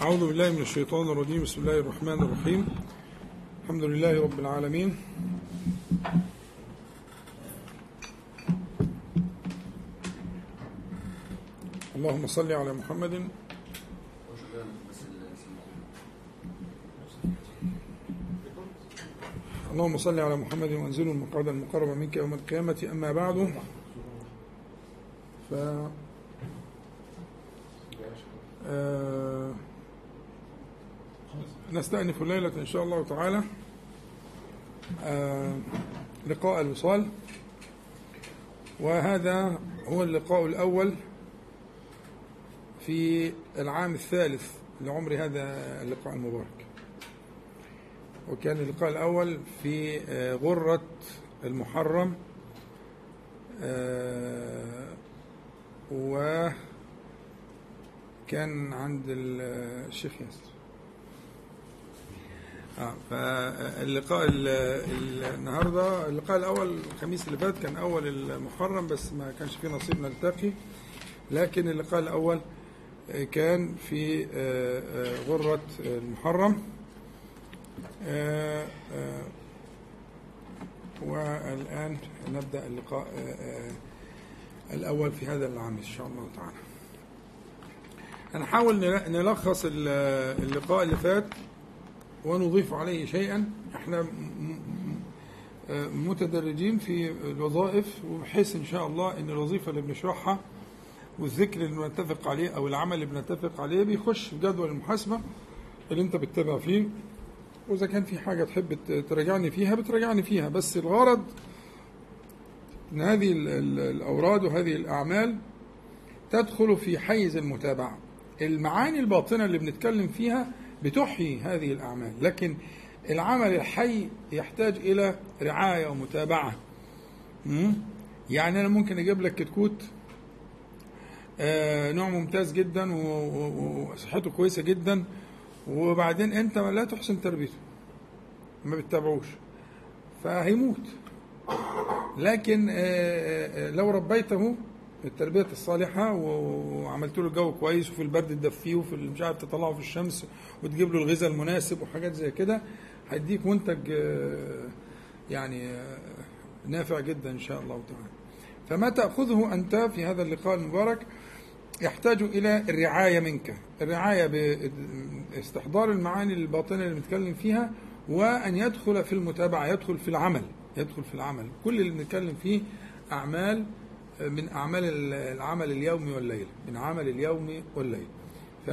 أعوذ بالله من الشيطان الرجيم. بسم الله الرحمن الرحيم. الحمد لله رب العالمين. اللهم صل على محمد. اللهم صل على محمد وانزله المقعد المقرب منك يوم القيامة. أما بعد ف آه، نستأنف الليلة إن شاء الله تعالى آه، لقاء الوصال. وهذا هو اللقاء الأول في العام الثالث لعمر هذا اللقاء المبارك. وكان اللقاء الأول في آه، غرة المحرم آه، وكان عند الشيخ ياسر. فاللقاء ال- ال- النهارده اللقاء الأول الخميس اللي فات كان أول المحرم بس ما كانش فيه نصيب نلتقي. لكن اللقاء الأول كان في آه، آه، غرة المحرم. آه، والآن نبدأ اللقاء الأول في هذا العام إن شاء الله تعالى. هنحاول نل- نلخص ال- اللقاء اللي فات ونضيف عليه شيئا. إحنا متدرجين في الوظائف وبحيث إن شاء الله إن الوظيفة اللي بنشرحها والذكر اللي بنتفق عليه أو العمل اللي بنتفق عليه بيخش في جدول المحاسبة اللي أنت بتتابع فيه. وإذا كان في حاجة تحب تراجعني فيها بتراجعني فيها. بس الغرض إن هذه ال- ال- الأوراد وهذه الأعمال تدخل في حيز المتابعة. المعاني الباطنة اللي بنتكلم فيها بتحيي هذه الأعمال. لكن العمل الحي يحتاج إلى رعاية ومتابعة. مم؟ يعني أنا ممكن أجيب لك كتكوت آه، نوع ممتاز جدا وصحته كويسة جدا وبعدين أنت لا تحسن تربيته. ما بتتابعوش. فهيموت. لكن آه، آه، لو ربيته التربية الصالحة و- وعملت له جو كويس وفي البرد تدفيه وفي مش عارف تطلعه في الشمس وتجيب له الغذاء المناسب وحاجات زي كده. هيديك منتج آه، يعني آه، نافع جدا إن شاء الله تعالى فما تأخذه أنت في هذا اللقاء المبارك يحتاج إلى الرعاية منك. الرعاية باستحضار المعاني الباطنة اللي بنتكلم فيها وأن يدخل في المتابعة يدخل في العمل يدخل في العمل. كل اللي بنتكلم فيه أعمال من أعمال العمل اليومي والليل من عمل اليوم والليل. ف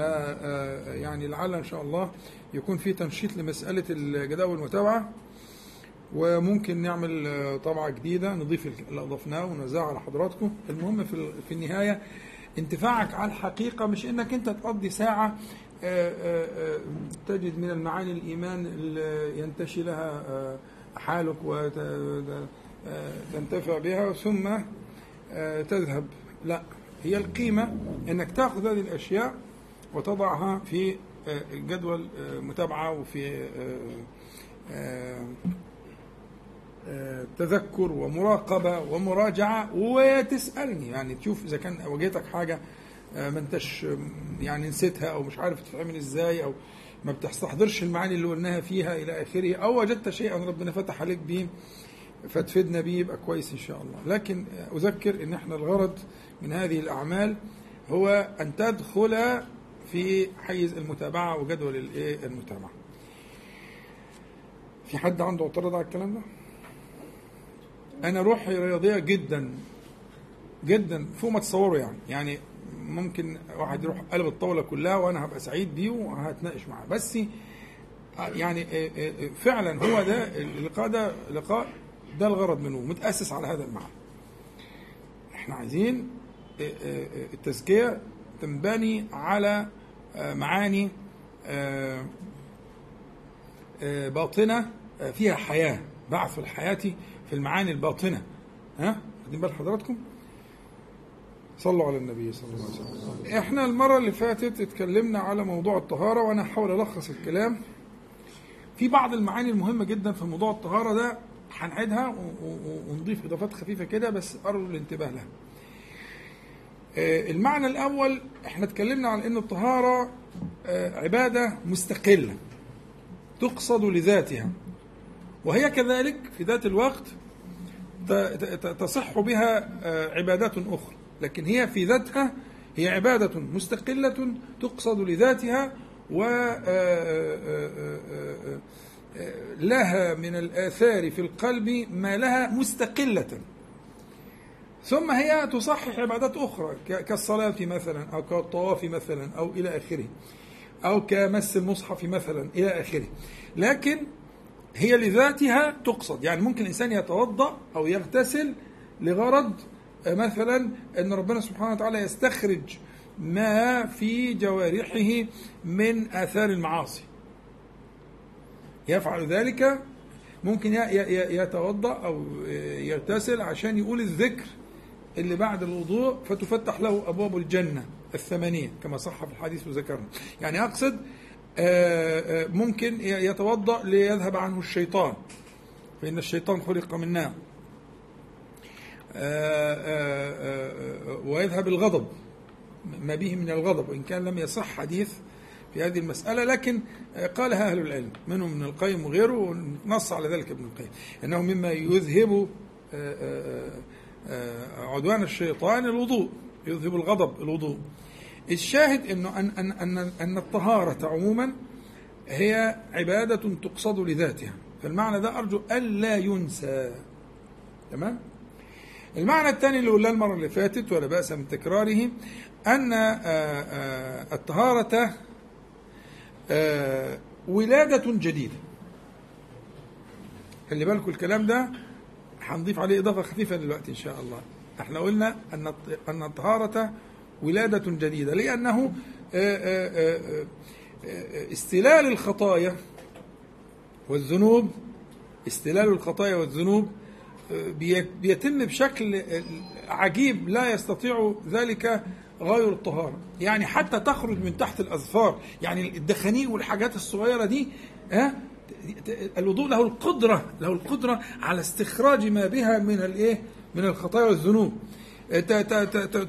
يعني لعل إن شاء الله يكون في تنشيط لمسألة الجداول المتابعة وممكن نعمل آه، طبعة جديدة نضيف اللي أضفناه ونوزعه على حضراتكم. المهم في في النهاية انتفاعك على الحقيقة مش إنك أنت تقضي ساعة آه، آه، آه، تجد من المعاني الإيمان اللي ينتشي لها آه، حالك وتنتفع بها ثم آه، تذهب. لا هي القيمة إنك تأخذ هذه الأشياء وتضعها في آه، جدول آه، متابعة وفي آه، آه، آه، تذكر ومراقبة ومراجعة وتسألني. يعني تشوف إذا كان واجهتك حاجة آه، ما أنتش يعني نسيتها أو مش عارف تتعمل إزاي أو ما بتستحضرش المعاني اللي قلناها فيها إلى آخره أو وجدت شيئا ربنا فتح عليك به فتفيدنا به يبقى كويس إن شاء الله. لكن أذكر إن إحنا الغرض من هذه الأعمال هو أن تدخل في حيز المتابعة وجدول الإيه؟ المتابعة. في حد عنده اعتراض على الكلام ده؟ أنا روحي رياضية جدا جدا فوق ما تصوروا يعني. يعني ممكن واحد يروح قلب الطاولة كلها وأنا هبقى سعيد بيه وهتناقش معاه. بس يعني آه، آه، آه، فعلا هو ده اللقاء ده لقاء ده الغرض منه متأسس على هذا المعنى. إحنا عايزين آه، آه، التزكية تنبني على آه، معاني آه، فيها حياة بعث الحياة في المعاني الباطنة. ها؟ واخدين بال حضراتكم؟ صلوا على النبي صلى الله عليه وسلم. إحنا المرة اللي فاتت اتكلمنا على موضوع الطهارة وأنا هحاول ألخص الكلام. في بعض المعاني المهمة جدا في موضوع الطهارة ده هنعيدها ونضيف إضافات خفيفة كده بس أرجو الانتباه لها. آه، المعنى الأول إحنا اتكلمنا عن أن الطهارة آه، عبادة مستقلة تقصد لذاتها. وهي كذلك في ذات الوقت تصح بها آه، عبادات أخرى. لكن هي في ذاتها هي عبادة مستقلة تقصد لذاتها و لها من الآثار في القلب ما لها مستقلة. ثم هي تصحح عبادات أخرى كالصلاة مثلا أو كالطواف مثلا أو إلى آخره أو كمس المصحف مثلا إلى آخره. لكن هي لذاتها تقصد. يعني ممكن الإنسان يتوضأ أو يغتسل لغرض مثلا أن ربنا سبحانه وتعالى يستخرج ما في جوارحه من آثار المعاصي. يفعل ذلك ممكن يتوضأ أو يغتسل عشان يقول الذكر اللي بعد الوضوء فتفتح له أبواب الجنة الثمانية كما صح في الحديث وذكرنا. يعني أقصد آه، آه، ممكن يتوضأ ليذهب عنه الشيطان فإن الشيطان خلق من نار آه، ويذهب الغضب ما به من الغضب. وإن كان لم يصح حديث في هذه المسألة لكن قالها أهل العلم منهم ابن القيم وغيره ونص على ذلك ابن القيم. أنه مما يذهب عدوان الشيطان الوضوء يذهب الغضب الوضوء. الشاهد إنه ان ان ان أن الطهارة عموما هي عبادة تقصد لذاتها. فالمعنى ده أرجو الا ينسى. تمام؟ المعنى الثاني اللي قلناه المرة اللي فاتت ولا بأس من تكراره أن آه، آه، الطهارة آه، ولادة جديدة. خلي بالكم الكلام ده هنضيف عليه إضافة خفيفة دلوقتي إن شاء الله. إحنا قلنا أن الطهارة ولادة جديدة لأنه آه، آه، آه، استلال الخطايا والذنوب استلال الخطايا والذنوب بيتم بشكل عجيب لا يستطيع ذلك غير الطهارة يعني حتى تخرج من تحت الأظفار يعني الدخانيق والحاجات الصغيرة دي ها الوضوء له القدرة له القدرة على استخراج ما بها من الإيه؟ من الخطايا والذنوب.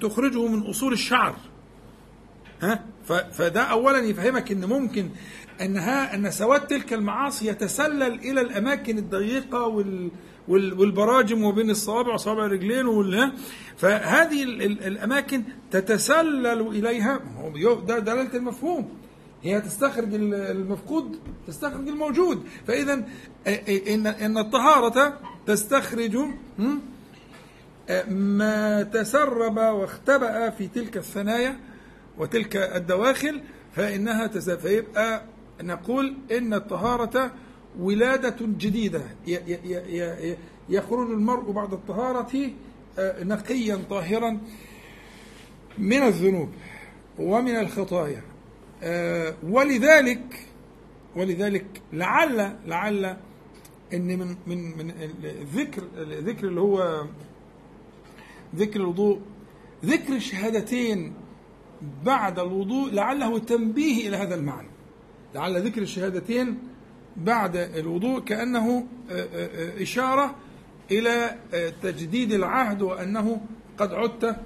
تخرجه من أصول الشعر. ها؟ فده اولا يفهمك إن ممكن أنها أن سواد تلك المعاصي يتسلل إلى الأماكن الضيقة وال والبراجم وبين الصوابع وصوابع الرجلين وال فهذه الأماكن تتسلل إليها. ده دلالة المفهوم. هي تستخرج المفقود تستخرج الموجود. فاذا ان إن الطهارة تستخرج ما تسرب واختبأ في تلك الثنايا وتلك الدواخل فإنها فيبقى نقول إن الطهارة ولادة جديدة. يخرج المرء بعد الطهارة آه، نقيا طاهرا من الذنوب ومن الخطايا. آه، ولذلك ولذلك لعل لعل إن من من من الذكر الذكر اللي هو ذكر الوضوء ذكر الشهادتين بعد الوضوء لعله تنبيه إلى هذا المعنى. لعل ذكر الشهادتين بعد الوضوء كأنه آه، آه، إشارة إلى تجديد العهد وأنه قد عدت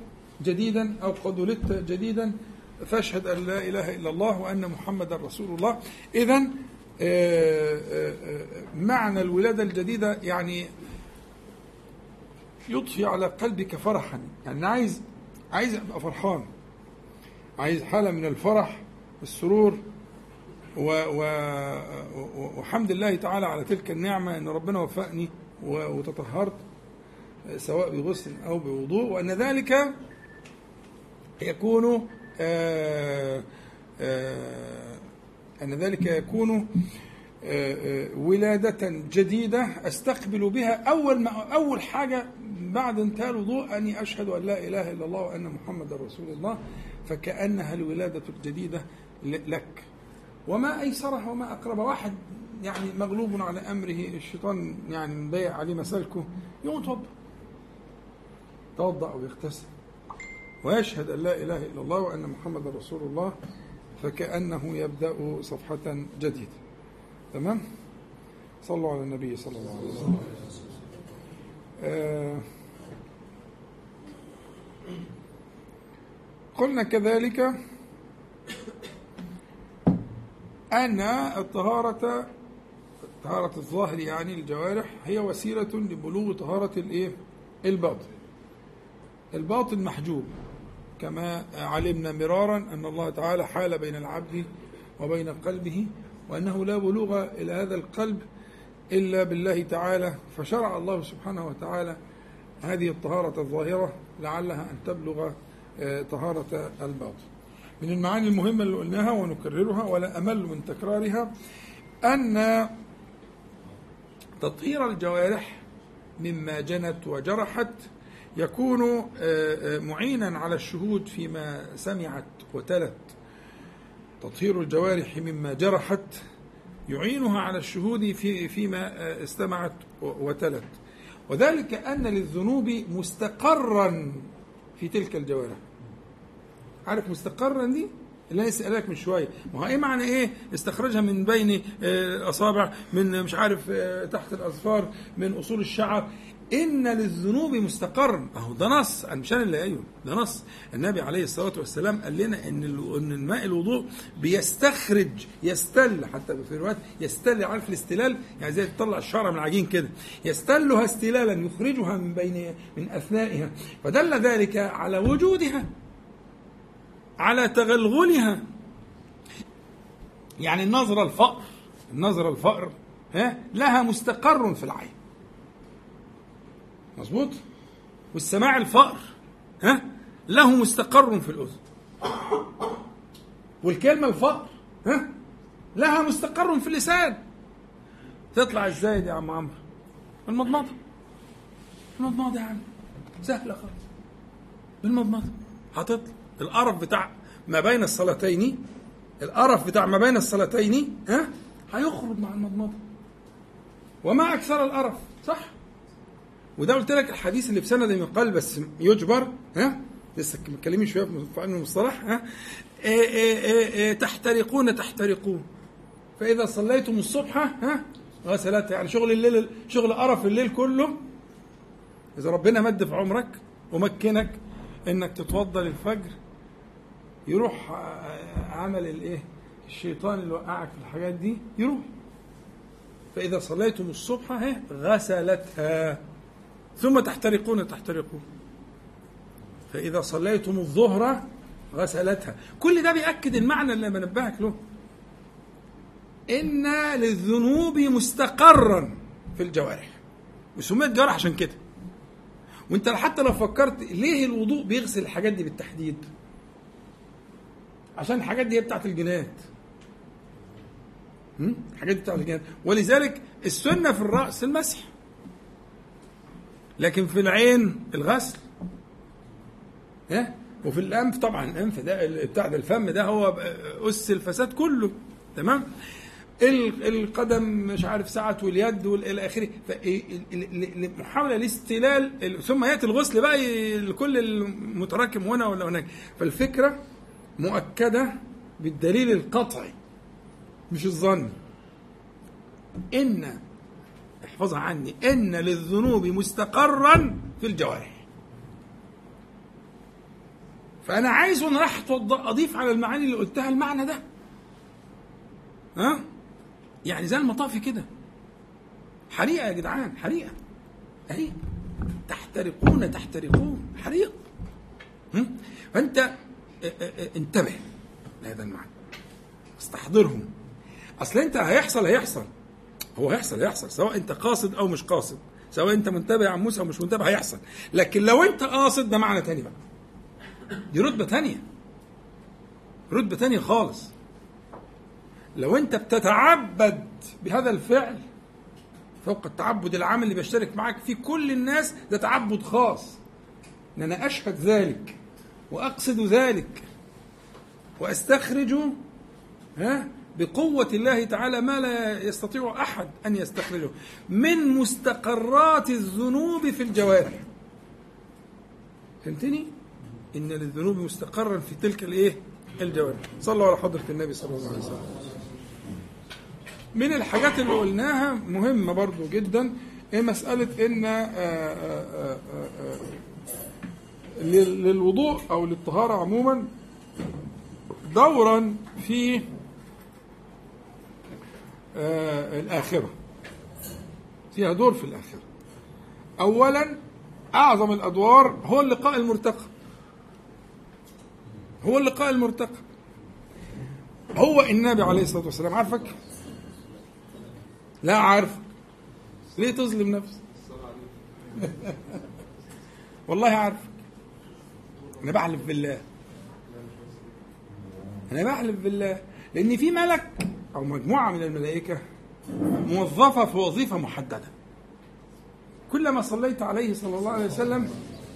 جديدا أو قد ولدت جديدا. فاشهد أن لا إله إلا الله وأن محمدا رسول الله. إذا آه، آه، آه، معنى الولادة الجديدة يعني يضفي على قلبك فرحا. يعني عايز عايز أبقى فرحان. عايز حالة من الفرح والسرور و و وحمد الله تعالى على تلك النعمة إن ربنا وفقني وتطهرت سواء بغسل أو بوضوء وأن ذلك يكون آه، آه، أن ذلك يكون آه، ولادة جديدة أستقبل بها أول ما أول حاجة بعد انتهاء الوضوء أني أشهد أن لا إله إلا الله وأن محمد رسول الله. فكأنها الولادة الجديدة لك. وما أيسرها وما أقرب واحد يعني مغلوب على أمره الشيطان يعني مبيع عليه مسالكه يقوم يتوضأ توضأ أو يغتسل ويشهد أن لا إله إلا الله وأن محمد رسول الله فكأنه يبدأ صفحة جديدة. تمام؟ صلوا على النبي صلى الله عليه وسلم. آه. قلنا كذلك أن الطهارة طهارة الظاهر يعني الجوارح هي وسيلة لبلوغ طهارة الإيه؟ الباطن. الباطن محجوب كما علمنا مرارا أن الله تعالى حال بين العبد وبين قلبه وأنه لا بلوغ إلى هذا القلب إلا بالله تعالى فشرع الله سبحانه وتعالى هذه الطهارة الظاهرة لعلها أن تبلغ طهارة الباطن. من المعاني المهمة اللي قلناها ونكررها ولا أمل من تكرارها أن تطهير الجوارح مما جنت وجرحت يكون آه، آه، معينا على الشهود فيما سمعت وتلت. تطهير الجوارح مما جرحت يعينها على الشهود في فيما آه، استمعت وتلت. وذلك أن للذنوب مستقرا في تلك الجوارح عارف مستقرا دي؟ اللي أنا سالك من شوية. ما هو إيه معنى إيه؟ استخرجها من بين الاصابع من مش عارف تحت الأظفار من أصول الشعر. إن للذنوب مستقرا اهو ده نص. أنا مش أنا اللي قايله ده نص. النبي عليه الصلاة والسلام قال لنا إن إن الماء الوضوء بيستخرج يستل حتى في الروايات يستل عارف الاستلال؟ يعني زي تطلع الشعرة من العجين كده. يستلها استلالا يخرجها من بين من أثنائها. فدل ذلك على وجودها على تغلغلها. يعني النظرة الفأر النظرة الفأر ها لها مستقر في العين. مظبوط؟ والسماع الفأر ها؟ له مستقر في الأذن. والكلمة الفأر ها؟ لها مستقر في اللسان. تطلع إزاي دي يا عم عمرو. المضمضة المضمضة يا عم. سهلة خالص. بالمضمضة. هتطلع القرف بتاع ما بين الصلاتين القرف بتاع ما بين الصلاتين ها؟ هيخرج مع المضمضة. وما أكثر القرف. وده قلت لك الحديث اللي بسند يقال بس يجبر ها؟ لسه متكلمين شوية في علم المصطلح ها؟ إيه إيه إيه تحترقون تحترقون. فإذا صليتم الصبح ها؟ غسلت يعني شغل الليل شغل قرف الليل كله. إذا ربنا مد في عمرك ومكنك إنك تتوضأ للفجر يروح عمل الإيه؟ الشيطان اللي وقعك في الحاجات دي يروح. فإذا صليتم الصبح ها؟ غسلتها. ثم تحترقون تحترقون. فإذا صليتم الظهر غسلتها. كل ده بيأكد المعنى اللي بنبهك له. إن للذنوب مستقرا في الجوارح. وسميت جوارح عشان كده. وأنت حتى لو فكرت ليه الوضوء بيغسل الحاجات دي بالتحديد؟ عشان الحاجات دي هي بتاعت الجنات. الحاجات دي بتاعت الجنات. ولذلك السنة في الرأس المسح. لكن في العين الغسل. ها؟ وفي الأنف طبعا الأنف ده بتاع ده الفم ده هو أس الفساد كله. تمام؟ القدم مش عارف ساعة واليد والى آخره. محاولة لاستلال ثم يأتي الغسل بقى لكل المتراكم هنا ولا هناك. فالفكرة مؤكدة بالدليل القطعي مش الظن. إن احفظها عني. إن للذنوب مستقرا في الجوارح. فأنا عايز وأنا راح أضيف على المعاني اللي قلتها المعنى ده. ها؟ يعني زي المطافي كده. حريقة يا جدعان حريقة. أهي. تحترقون تحترقون. حريق. فأنت انتبه لهذا المعنى. استحضرهم. أصل أنت هيحصل هيحصل. هو هيحصل هيحصل. سواء انت قاصد أو مش قاصد. سواء انت منتبه يا عم موسى أو مش منتبه هيحصل. لكن لو انت قاصد ده معنى تاني بقى. دي رتبة تانية. رتبة تانية خالص. لو انت بتتعبد بهذا الفعل فوق التعبد العام اللي بيشترك معاك فيه كل الناس ده تعبد خاص. إن أنا أشهد ذلك وأقصد ذلك وأستخرج ها؟ بقوة الله تعالى ما لا يستطيع أحد أن يستخرجه من مستقرات الذنوب في الجوارح فهمتني؟ إن للذنوب مستقرا في تلك الإيه؟ الجوارح صلوا على حضرة النبي صلى الله عليه وسلم من الحاجات اللي قلناها مهمة برضو جدا هي مسألة إن آآ آآ آآ للوضوء أو للطهارة عموما دورا في آه الآخرة. فيها دور في الآخرة. اولا أعظم الأدوار هو اللقاء المرتقب هو اللقاء المرتقب هو النبي عليه الصلاة والسلام. عارفك؟ لا عارفك ليه تظلم نفسك؟ والله عارفك أنا بحلف بالله. أنا بحلف بالله. لأن في ملك أو مجموعة من الملائكة موظفة في وظيفة محددة. كلما صليت عليه صلى الله عليه وسلم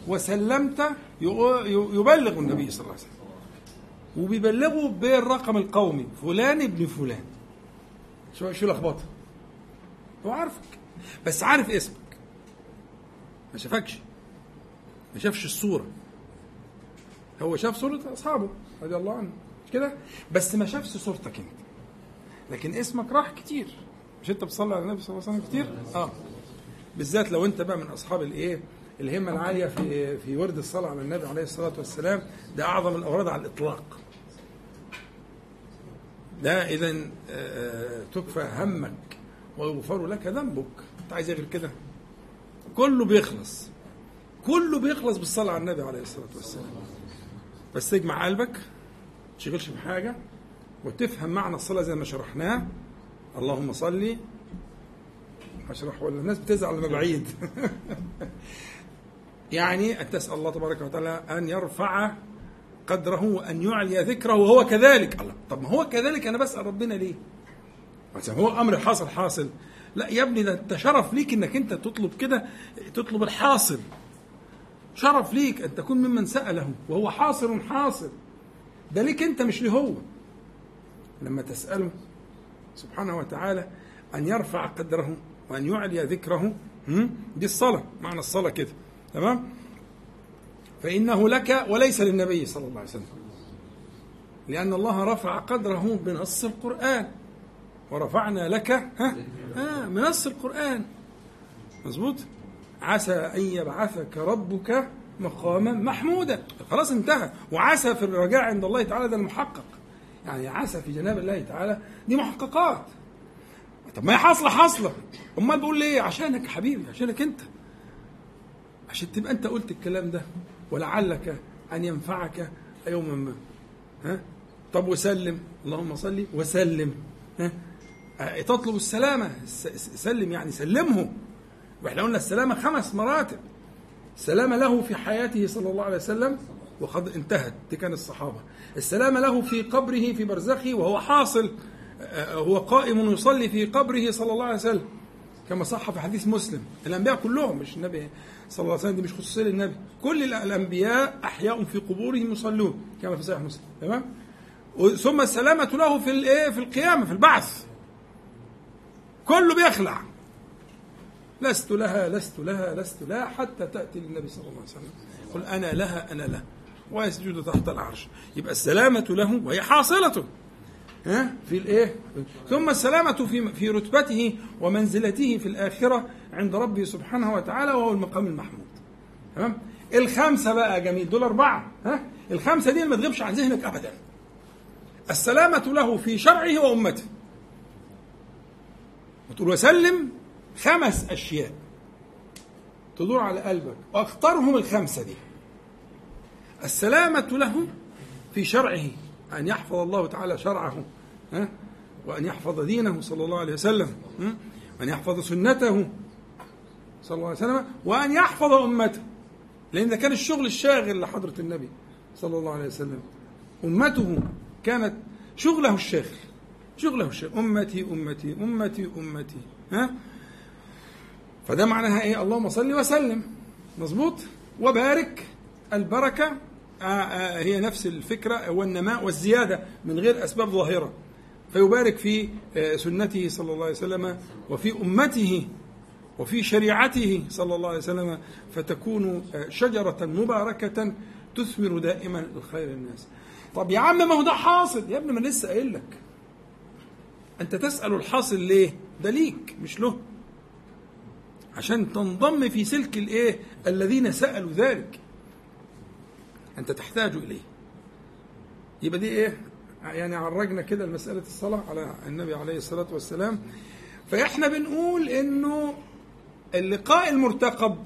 وسلمت يبلغ النبي صلى الله عليه وسلم. وبيبلغه بالرقم القومي فلان ابن فلان. شو شو لخبطه هو عارفك بس عارف اسمك. ما شافكش ما شافش الصورة. هو شاف صورة أصحابه رضي الله عنه. مش كده؟ بس ما شافش صورتك أنت. لكن اسمك راح كتير. مش أنت بتصلي على النبي صلى الله عليه وسلم كتير؟ آه. بالذات لو أنت بقى من أصحاب الإيه الهمة العالية في في ورد الصلاة على النبي عليه الصلاة والسلام ده أعظم الأوراد على الإطلاق. ده آه، آه، تكفى همك ويغفر لك ذنبك. أنت عايز غير كده؟ كله بيخلص. كله بيخلص بالصلاة على النبي عليه الصلاة والسلام. بس تجمع قلبك ما تشغلش بحاجة وتفهم معنى الصلاة زي ما شرحناه. اللهم صلي أشرح ولا الناس بتزعل لما بعيد. يعني أن تسأل الله تبارك وتعالى أن يرفع قدره وأن يعلي ذكره وهو كذلك. الله طب ما هو كذلك أنا بسأل ربنا ليه؟ هو أمر حاصل حاصل. لا يا ابني ده أنت شرف ليك إنك أنت تطلب كده تطلب الحاصل. شرف ليك أن تكون ممن سأله وهو حاصل حاصل. ده ليك أنت مش لهو. لما تساله سبحانه وتعالى أن يرفع قدره وأن يعلي ذكره دي الصلاه معنى الصلاة كده تمام؟ فإنه لك وليس للنبي صلى الله عليه وسلم. لأن الله رفع قدره بنص القرآن. ورفعنا لك ها؟ آه بنص القرآن. مظبوط؟ عسى أن يبعثك ربك مقاما محمودا. خلاص انتهى. وعسى في الرجاء عند الله تعالى ده المحقق. يعني عسى في جناب الله تعالى. دي محققات. طب ما هي حاصلة حاصلة. أمال بقول ليه؟ عشانك يا حبيبي عشانك أنت. عشان تبقى أنت قلت الكلام ده ولعلك أن ينفعك يوما ما. ها؟ طب وسلم. اللهم صل وسلم. ها؟ آه، تطلب السلامة. سلم يعني سلمه. وإحنا قلنا السلامة خمس مراتب. السلامة له في حياته صلى الله عليه وسلم. وقد انتهت دي كان الصحابة. السلامة له في قبره في برزخه وهو حاصل آه، هو قائم يصلي في قبره صلى الله عليه وسلم. كما صح في حديث مسلم. الأنبياء كلهم مش النبي صلى الله عليه وسلم دي مش خصوصية للنبي. كل الأنبياء أحياء في قبورهم يصلون كما في صحيح مسلم. تمام؟ ثم السلامة له في الايه في القيامة في البعث. كله بيخلع. لست لها لست لها لست لها حتى تأتي للنبي صلى الله عليه وسلم. قل أنا لها أنا له. ويسجد تحت العرش. يبقى السلامة له وهي حاصلة. ها؟ في الإيه؟ ثم السلامة في في رتبته ومنزلته في الآخرة عند ربه سبحانه وتعالى وهو المقام المحمود. تمام؟ الخمسة بقى جميل دول أربعة. ها؟ الخمسة دي ما تغيبش عن ذهنك أبدا. السلامة له في شرعه وأمته. وتقول وسلم خمس أشياء. تدور على قلبك. واختارهم الخمسة دي. السلامة له في شرعه أن يحفظ الله تعالى شرعه؟ وأن يحفظ دينه صلى الله عليه وسلم وأن يحفظ سنته صلى الله عليه وسلم وأن يحفظ أمته. لأن ده كان الشغل الشاغل لحضرة النبي صلى الله عليه وسلم أمته كانت شغله الشاغل شغله الشيء أمتي أمتي أمتي أمتي ها؟ فده معناها إيه؟ اللهم صل وسلم مظبوط؟ وبارك. البركة آه، آه، هي نفس الفكرة والنماء والزيادة من غير أسباب ظاهرة. فيبارك في آه، سنته صلى الله عليه وسلم وفي أمته وفي شريعته صلى الله عليه وسلم فتكون شجرة مباركة تثمر دائما الخير الناس طب يا عم ما هو ده حاصل. يا ابني ما لسه قايل لك. أنت تسأل الحاصل ليه؟ ده ليك مش له. عشان تنضم في سلك الإيه؟ الذين سألوا ذلك. أنت تحتاج إليه. يبقى دي إيه؟ يعني عرجنا كده مسألة الصلاة على النبي عليه الصلاة والسلام. فإحنا بنقول إنه اللقاء المرتقب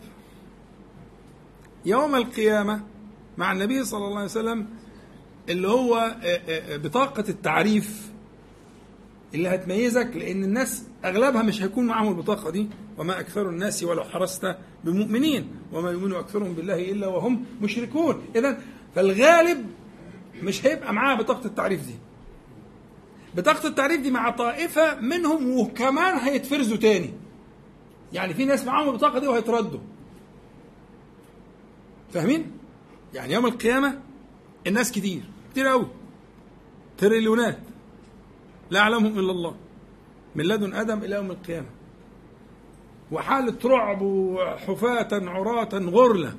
يوم القيامة مع النبي صلى الله عليه وسلم اللي هو آه، آه، آه، بطاقة التعريف اللي هتميزك لأن الناس أغلبها مش هيكون معاهم البطاقة دي. وما أكثر الناس ولو حرصت بمؤمنين وما يؤمن أكثرهم بالله إلا وهم مشركون. إذا فالغالب مش هيبقى معاه بطاقة التعريف دي. بطاقة التعريف دي مع طائفة منهم وكمان هيتفرزوا تاني. يعني في ناس معاهم البطاقة دي وهيتردوا. فاهمين؟ يعني يوم القيامة الناس كتير كتير قوي تريليونات. لا يعلمهم إلا الله. من لدن آدم إلى يوم القيامة. وحالة رعب وحفاة عراة غرلة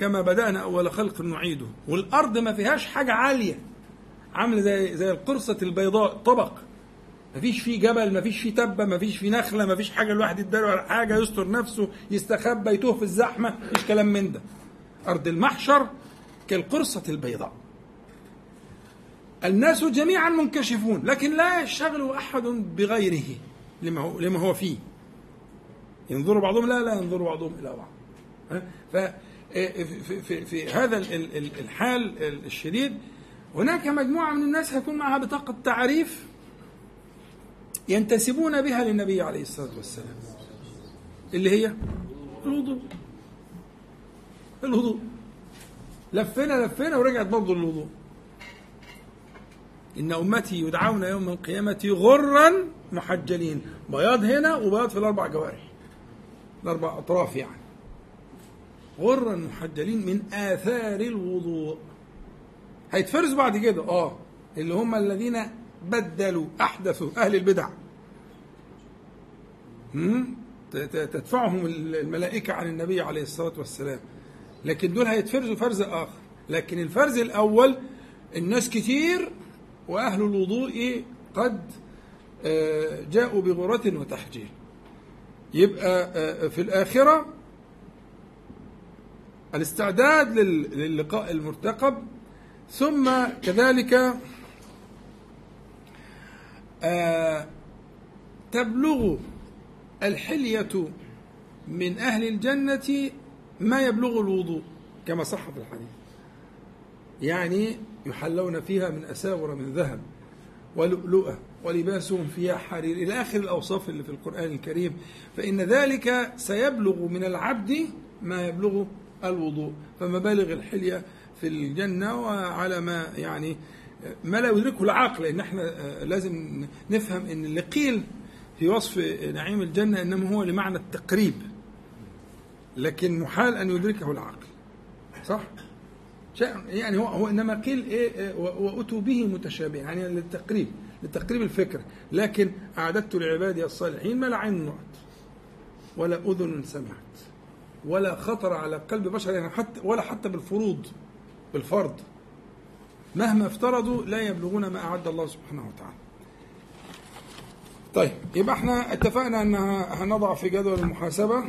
كما بدأنا أول خلق نعيده. والأرض ما فيهاش حاجة عالية. عاملة زي زي القرصة البيضاء طبق. ما فيش فيه جبل ما فيش فيه تبة ما فيش فيه نخلة ما فيش حاجة الواحد يدار ولا حاجة يستر نفسه يستخبى يتوه في الزحمة. مفيش كلام من ده. أرض المحشر كالقرصة البيضاء. الناس جميعا منكشفون لكن لا يشتغل أحد بغيره لما هو, لما هو فيه. ينظر بعضهم لا لا ينظر بعضهم إلى بعض. ف في, في, في هذا الحال الشديد. هناك مجموعة من الناس هيكون معها بطاقة تعريف ينتسبون بها للنبي عليه الصلاة والسلام. اللي هي؟ الوضوء. الوضوء. لفينا لفينا ورجعت برضه الوضوء إن أمتي يدعون يوم القيامة غرا محجلين. بياض هنا وبياض في الأربع جوارح. الأربع أطراف يعني. غرا محجلين من آثار الوضوء. هيتفرزوا بعد كده؟ آه. اللي هم الذين بدلوا أحدثوا أهل البدع. تدفعهم الملائكة عن النبي عليه الصلاة والسلام. لكن دول هيتفرزوا فرز آخر. لكن الفرز الأول الناس كتير وأهل الوضوء قد آه، جاءوا بغرة وتحجيل يبقى آه، في الآخرة الاستعداد للقاء المرتقب. ثم كذلك آه، تبلغ الحلية من أهل الجنة ما يبلغ الوضوء كما صح في الحديث. يعني يحلون فيها من أساور من ذهب ولؤلؤة. ولباسهم فيها حرير. إلى آخر الأوصاف اللي في القرآن الكريم فإن ذلك سيبلغ من العبد ما يبلغ الوضوء. فمبالغ الحلية في الجنة وعلى ما يعني ما لا يدركه العقل. لأن إحنا لازم نفهم أن اللي قيل في وصف نعيم الجنة إنما هو لمعنى التقريب. لكن محال أن يدركه العقل. صح؟ يعني هو هو إنما قيل إيه, إيه، وأتوا به متشابه يعني للتقريب. لتقريب الفكرة لكن أعددت لعبادي الصالحين ما لا عين رأت ولا أذن سمعت ولا خطر على قلب بشر يعني حتى ولا حتى بالفروض بالفرض. مهما افترضوا لا يبلغون ما أعد الله سبحانه وتعالى. طيب يبقى إحنا اتفقنا ان هنضع في جدول المحاسبة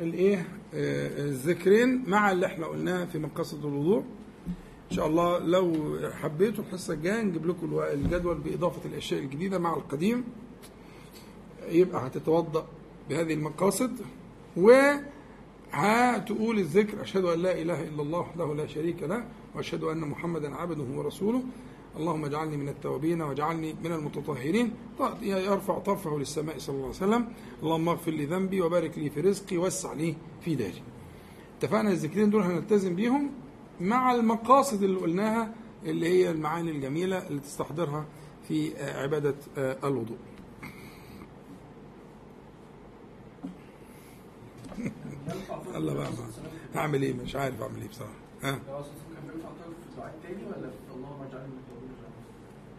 الإيه؟ آه، الذكرين مع اللي إحنا قلناه في مقاصد الوضوء. إن شاء الله لو حبيتوا الحصه الجايه نجيب لكم الجدول بإضافة الأشياء الجديدة مع القديم. يبقى هتتوضأ بهذه المقاصد. و هتقول الذكر. أشهد أن لا إله إلا الله وحده لا شريك له وأشهد أن محمدا عبده ورسوله. اللهم اجعلني من التوابين واجعلني من المتطهرين. يرفع طرفه للسماء صلى الله عليه وسلم. اللهم اغفر لي ذنبي وبارك لي في رزقي وسع لي في داري. اتفقنا الذكرين دول هنلتزم بيهم. مع المقاصد اللي قلناها اللي هي المعاني الجميلة اللي تستحضرها في عبادة الوضوء. الله بقى هعمل إيه؟ مش عارف أعمل إيه بصراحة. ها؟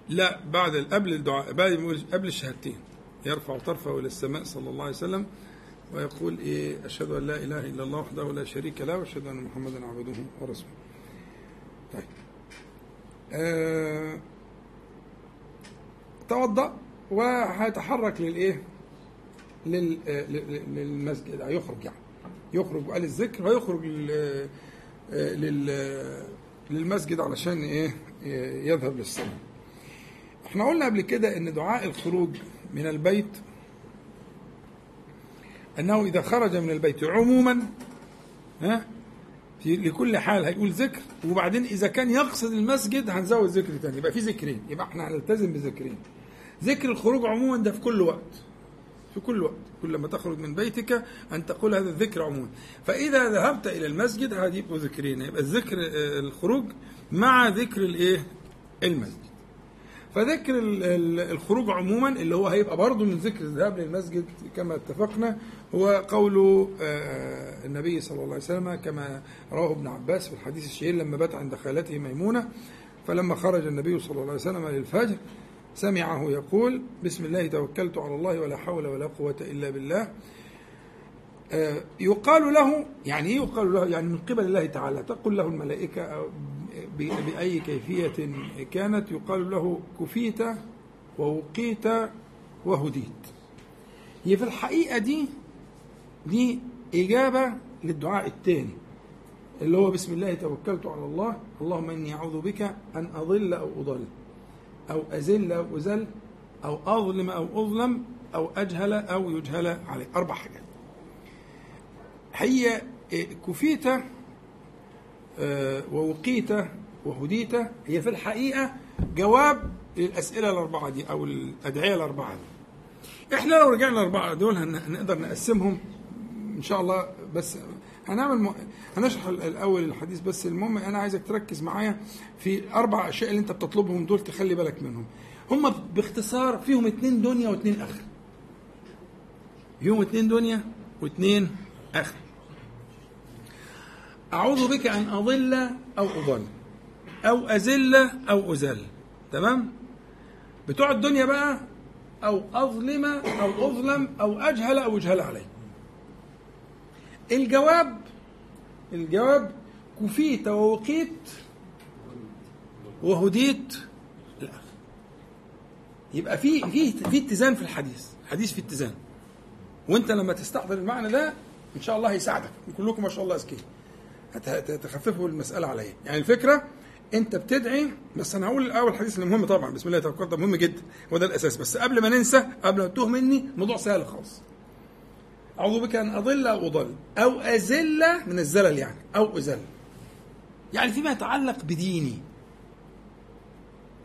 لا بعد قبل الدعاء بعد قبل الشهادتين. يرفع طرفه إلى السماء صلى الله عليه وسلم ويقول إيه؟ أشهد أن لا إله إلا الله وحده لا شريك له وأشهد أن محمدا عبده ورسوله. طيب. آه توضأ وهيتحرك للإيه؟ للمسجد يخرج يعني يخرج وقال الذكر ويخرج لل لل للمسجد علشان إيه يذهب للصلاة إحنا قلنا قبل كده إن دعاء الخروج من البيت أنه إذا خرج من البيت عموما ها في لكل حال هيقول ذكر وبعدين إذا كان يقصد المسجد هنزود ذكر تاني يبقى في ذكرين يبقى إحنا هنلتزم بذكرين. ذكر الخروج عموما ده في كل وقت في كل وقت كل ما تخرج من بيتك أن تقول هذا الذكر عموما. فإذا ذهبت إلى المسجد هذه يبقوا ذكرين يبقى الذكر الخروج مع ذكر الإيه؟ المسجد. فذكر الخروج عموما اللي هو هيبقى برضه من ذكر الذهاب للمسجد كما اتفقنا هو قول النبي صلى الله عليه وسلم كما رواه ابن عباس في الحديث الشهير لما بات عند خالته ميمونة فلما خرج النبي صلى الله عليه وسلم للفجر سمعه يقول بسم الله توكلت على الله ولا حول ولا قوة إلا بالله. يقال له يعني إيه يقال له؟ يعني من قبل الله تعالى تقول له الملائكة بأي كيفية كانت يقال له كفيت ووقيت وهديت. هي في الحقيقة دي دي إجابة للدعاء الثاني اللي هو بسم الله توكلت على الله اللهم إني أعوذ بك أن أضل أو أضل أو أزل أو أزل أو أظلم أو أظلم أو أجهل أو يجهل علي. أربع حاجات. هي كفيت ووقيت وهديت. هي في الحقيقة جواب للأسئلة الأربعة دي أو الأدعية الأربعة دي. إحنا لو رجعنا الأربعة دول هنقدر نقسمهم؟ إن شاء الله بس هنعمل. هنشرح الأول الحديث بس. المهم أنا عايزك تركز معايا في أربع أشياء اللي أنت بتطلبهم دول تخلي بالك منهم. هم باختصار فيهم اتنين دنيا واتنين آخر. فيهم اتنين دنيا واتنين آخر. أعوذ بك أن أضل أو أضل أو أزل أو أزل. تمام؟ بتوع الدنيا بقى أو أظلم أو أظلم أو أجهل أو يجهل علي الجواب الجواب كفيت ووقيت وهديت. لا. يبقى في في في اتزان في الحديث الحديث في اتزان. وانت لما تستحضر المعنى ده إن شاء الله هيساعدك. كلكم ما شاء الله أذكياء. تخففوا المسألة عليا. يعني الفكرة انت بتدعي بس أنا هقول الأول الحديث المهم طبعا. بسم الله توكلت ده مهم جدا. وده الأساس. بس قبل ما ننسى قبل ما تتوه مني الموضوع سهل خالص. أعوذ بك أن أضل أو أضل أو أزل من الزلل يعني أو أزل. يعني فيما يتعلق بديني.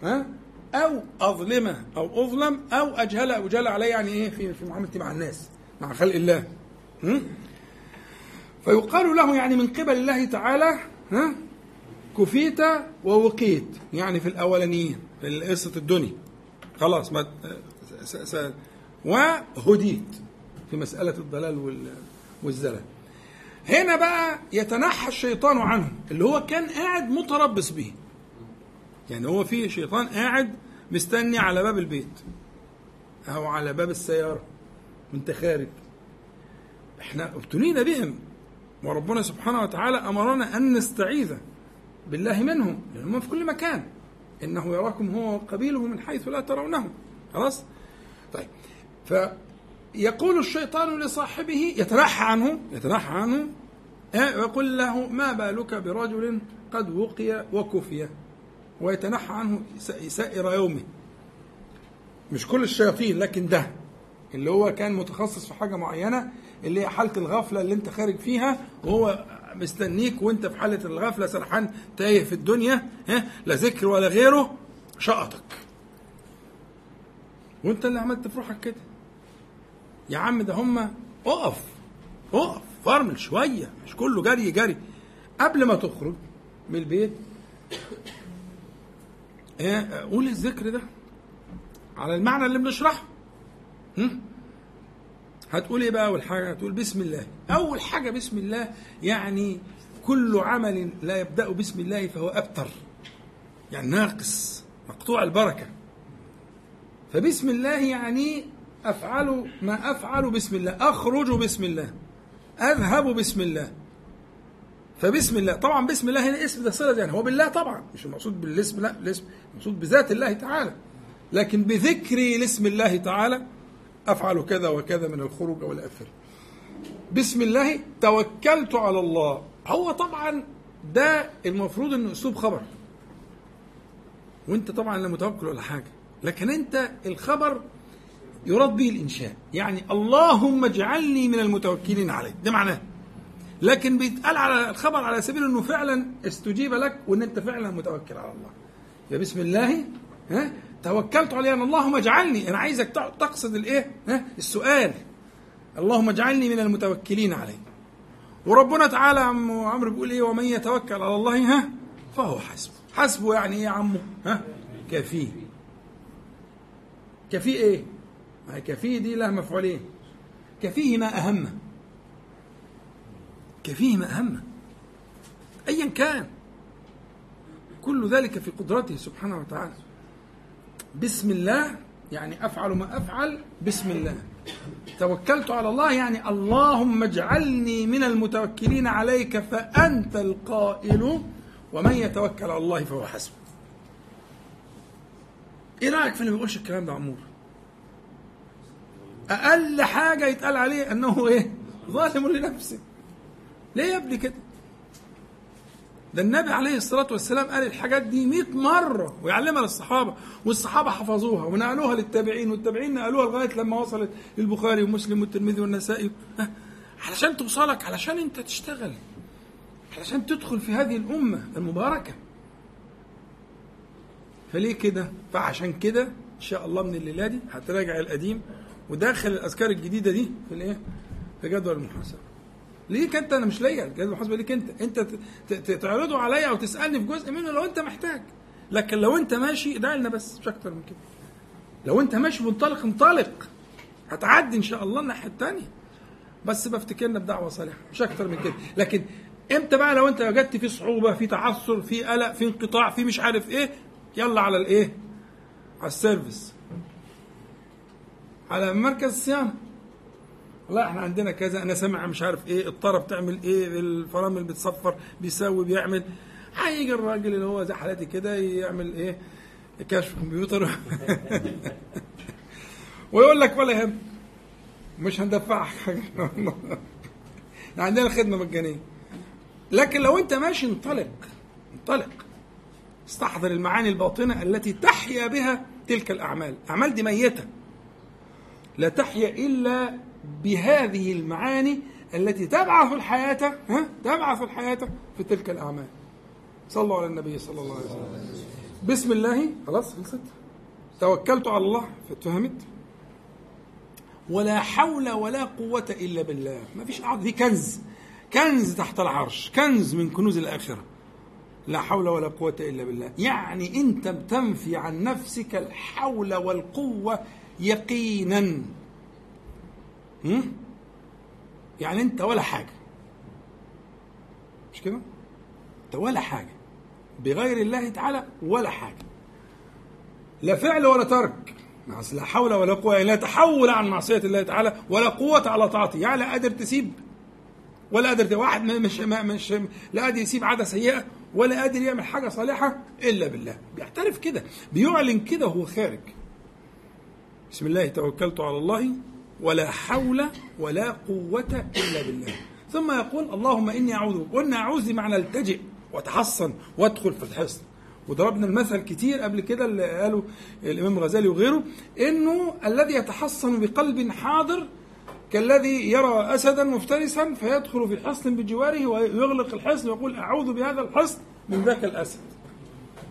ها؟ أو أظلم أو أظلم أو أجهل أو أجهل علي يعني إيه؟ في في معاملتي مع الناس مع خلق الله? فيقال له يعني من قبل الله تعالى ها؟ كفيت ووقيت يعني في الأولانيين في قصة الدنيا. خلاص ما وهديت. في مسألة الضلال والزلل. هنا بقى يتنحى الشيطان عنه اللي هو كان قاعد متربص به. يعني هو في شيطان قاعد مستني على باب البيت. أو على باب السيارة وأنت خارج. إحنا أبتلينا بهم وربنا سبحانه وتعالى أمرنا أن نستعيذ بالله منهم لأنهم في كل مكان. إنه يراكم هو وقبيله من حيث لا ترونهم. خلاص؟ طيب. يقول الشيطان لصاحبه يتنحى عنه يتنحى عنه ويقول له ما بالك برجل قد وقي وكفي؟ ويتنحى عنه سائر يومه. مش كل الشياطين لكن ده اللي هو كان متخصص في حاجة معينة اللي هي حالة الغفلة اللي انت خارج فيها وهو مستنيك وانت في حالة الغفلة سرحان تايه في الدنيا ها لا ذكر ولا غيره شقطك. وانت اللي عملت في روحك كده. يا عم ده هم اقف اقف فرمل شوية مش كله جري جري. قبل ما تخرج من البيت قول الذكر ده على المعنى اللي بنشرحه. هتقول إيه بقى أول حاجة؟ هتقول بسم الله. أول حاجة بسم الله يعني كل عمل لا يبدأ بسم الله فهو أبتر يعني ناقص مقطوع البركة. فبسم الله يعني أفعل ما أفعل بسم الله. أخرج بسم الله. أذهب بسم الله. فبسم الله. طبعا بسم الله هنا اسم ده صلة يعني. هو بالله طبعا. مش المقصود بالاسم لا الاسم المقصود بذات الله تعالى. لكن بذكري لاسم الله تعالى أفعل كذا وكذا من الخروج أو الآخر بسم الله توكلت على الله. هو طبعا ده المفروض إنه أسلوب خبر. وأنت طبعا لا متوكل ولا حاجة. لكن أنت الخبر يراد به الإنشاء. يعني اللهم اجعلني من المتوكلين عليك. ده معناه. لكن بيتقال على الخبر على سبيل إنه فعلا استجيب لك وإن أنت فعلا متوكل على الله. يا بسم الله ها؟ توكلت عليه أنا اللهم اجعلني. أنا عايزك تقصد الإيه؟ ها؟ السؤال. اللهم اجعلني من المتوكلين عليه وربنا تعالى عم عمرو بيقول إيه؟ ومن يتوكل على الله ها؟ فهو حسبه. حسبه يعني إيه يا عمو؟ ها؟ كفيه كفيه إيه؟ كفيه دي لها مفعولين. كفيه ما اهمه كفيه ما اهمه ايا كان. كل ذلك في قدرته سبحانه وتعالى. بسم الله يعني أفعل ما أفعل بسم الله. توكلت على الله يعني اللهم اجعلني من المتوكلين عليك فأنت القائل ومن يتوكل على الله فهو حسبه. إيه رأيك في اللي بيقولش الكلام ده عمور؟ أقل حاجة يتقال عليه إنه إيه؟ ظالم لنفسه. ليه يا ابني كده؟ ده النبي عليه الصلاة والسلام قال الحاجات دي 100 مرة ويعلمها للصحابة والصحابة حفظوها ونقلوها للتابعين والتابعين نقلوها لغاية لما وصلت للبخاري ومسلم والترمذي والنسائي. علشان توصلك علشان أنت تشتغل علشان تدخل في هذه الأمة المباركة. فليه كده؟ فعشان كده إن شاء الله من الليلة دي هتراجع القديم وداخل الأذكار الجديدة دي في الإيه؟ في جدول المحاسبة. ليك أنت؟ أنا مش ليا. الجهاز المحاسبة ليك أنت. أنت تعرضه عليا أو تسألني في جزء منه لو أنت محتاج. لكن لو أنت ماشي ادعي لنا بس مش أكتر من كده. لو أنت ماشي منطلق انطلق هتعدي إن شاء الله الناحية الثانية بس بفتكرنا بدعوة صالحة مش أكتر من كده. لكن إمتى بقى لو أنت وجدت في صعوبة في تعثر في قلق في انقطاع في مش عارف إيه يلا على الإيه؟ على السيرفيس. على مركز الصيانه والله إحنا عندنا كذا أنا سامع مش عارف إيه الطاره بتعمل إيه الفرامل بتصفر بيسوي بيعمل. هيجي الراجل اللي هو زي حالاتي كده يعمل إيه؟ كشف كمبيوتر. ويقول لك ولا يهم. مش هندفعك حاجة. عندنا خدمة مجانية. لكن لو انت ماشي انطلق. انطلق. استحضر المعاني الباطنة التي تحيا بها تلك الأعمال. الاعمال دي ميتة. لا تحيا إلا بهذه المعاني التي تبعث الحياة ها؟ تبعث الحياة في تلك الأعمال. صلوا على النبي صلى الله عليه وسلم. بسم الله خلاص خلصت. توكلت على الله فاتفهمت ولا حول ولا قوة إلا بالله. ما فيش أعظم. دي كنز كنز تحت العرش كنز من كنوز الآخرة. لا حول ولا قوة إلا بالله. يعني أنت بتنفي عن نفسك الحول والقوة يقينا. يعني انت ولا حاجة. مش كده؟ انت ولا حاجة. بغير الله تعالى ولا حاجة. لا فعل ولا ترك. لا حول ولا قوة لا تحول عن معصية الله تعالى ولا قوة على طاعته. يعني لا قادر تسيب. ولا قادر واحد مش مش لا قادر يسيب عادة سيئة. ولا قادر يعمل حاجة صالحة إلا بالله. بيعترف كده. بيعلن كده وهو خارج. بسم الله توكلت على الله ولا حول ولا قوة إلا بالله. ثم يقول اللهم إني أعوذ قلنا أعوذ بمعنى التجئ وتحصن وادخل في الحصن. وضربنا المثل كتير قبل كده اللي قاله الإمام الغزالي وغيره إنه الذي يتحصن بقلب حاضر كالذي يرى أسدا مفترسا فيدخل في حصن بجواره ويغلق الحصن ويقول أعوذ بهذا الحصن من ذاك الأسد.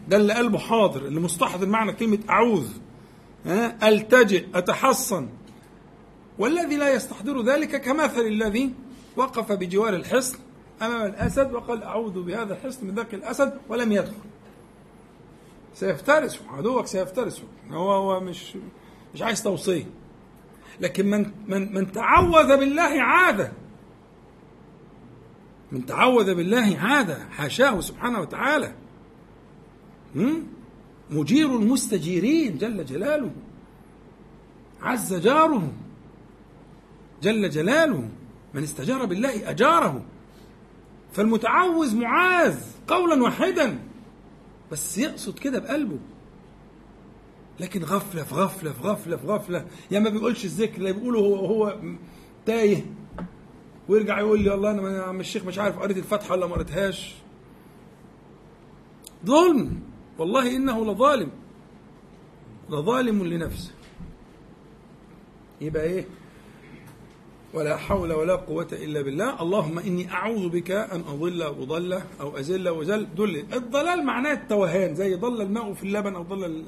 ده اللي قلبه حاضر اللي مستحضر معنى كلمة أعوذ. التجئ أتحصن؟ والذي لا يستحضر ذلك كمثل الذي وقف بجوار الحصن أمام الأسد وقال أعوذ بهذا الحصن من ذاك الأسد ولم يدخل. سيفترسه عدوك سيفترسه هو هو مش مش عايز توصية. لكن من من من تعوذ بالله عاده من تعوذ بالله عاده حاشاه سبحانه وتعالى. مجير المستجيرين جل جلاله عز جاره جل جلاله من استجار بالله أجاره. فالمتعوذ معاذ قولا واحدا بس يقصد كده بقلبه. لكن غفلة في غفلة في غفلة في غفلة يا ما بيقولش الذكر لا بيقوله هو هو تايه ويرجع يقول لي والله أنا يا عم الشيخ مش عارف قريت الفاتحة ولا ما قريتهاش. ظلم. والله إنه لظالم. لظالم لنفسه. يبقى إيه؟ ولا حول ولا قوة إلا بالله. اللهم إني أعوذ بك أن أضل أو أضل أو أزل وزل دل الضلال معناه التوهان زي ضل الماء في اللبن أو ضل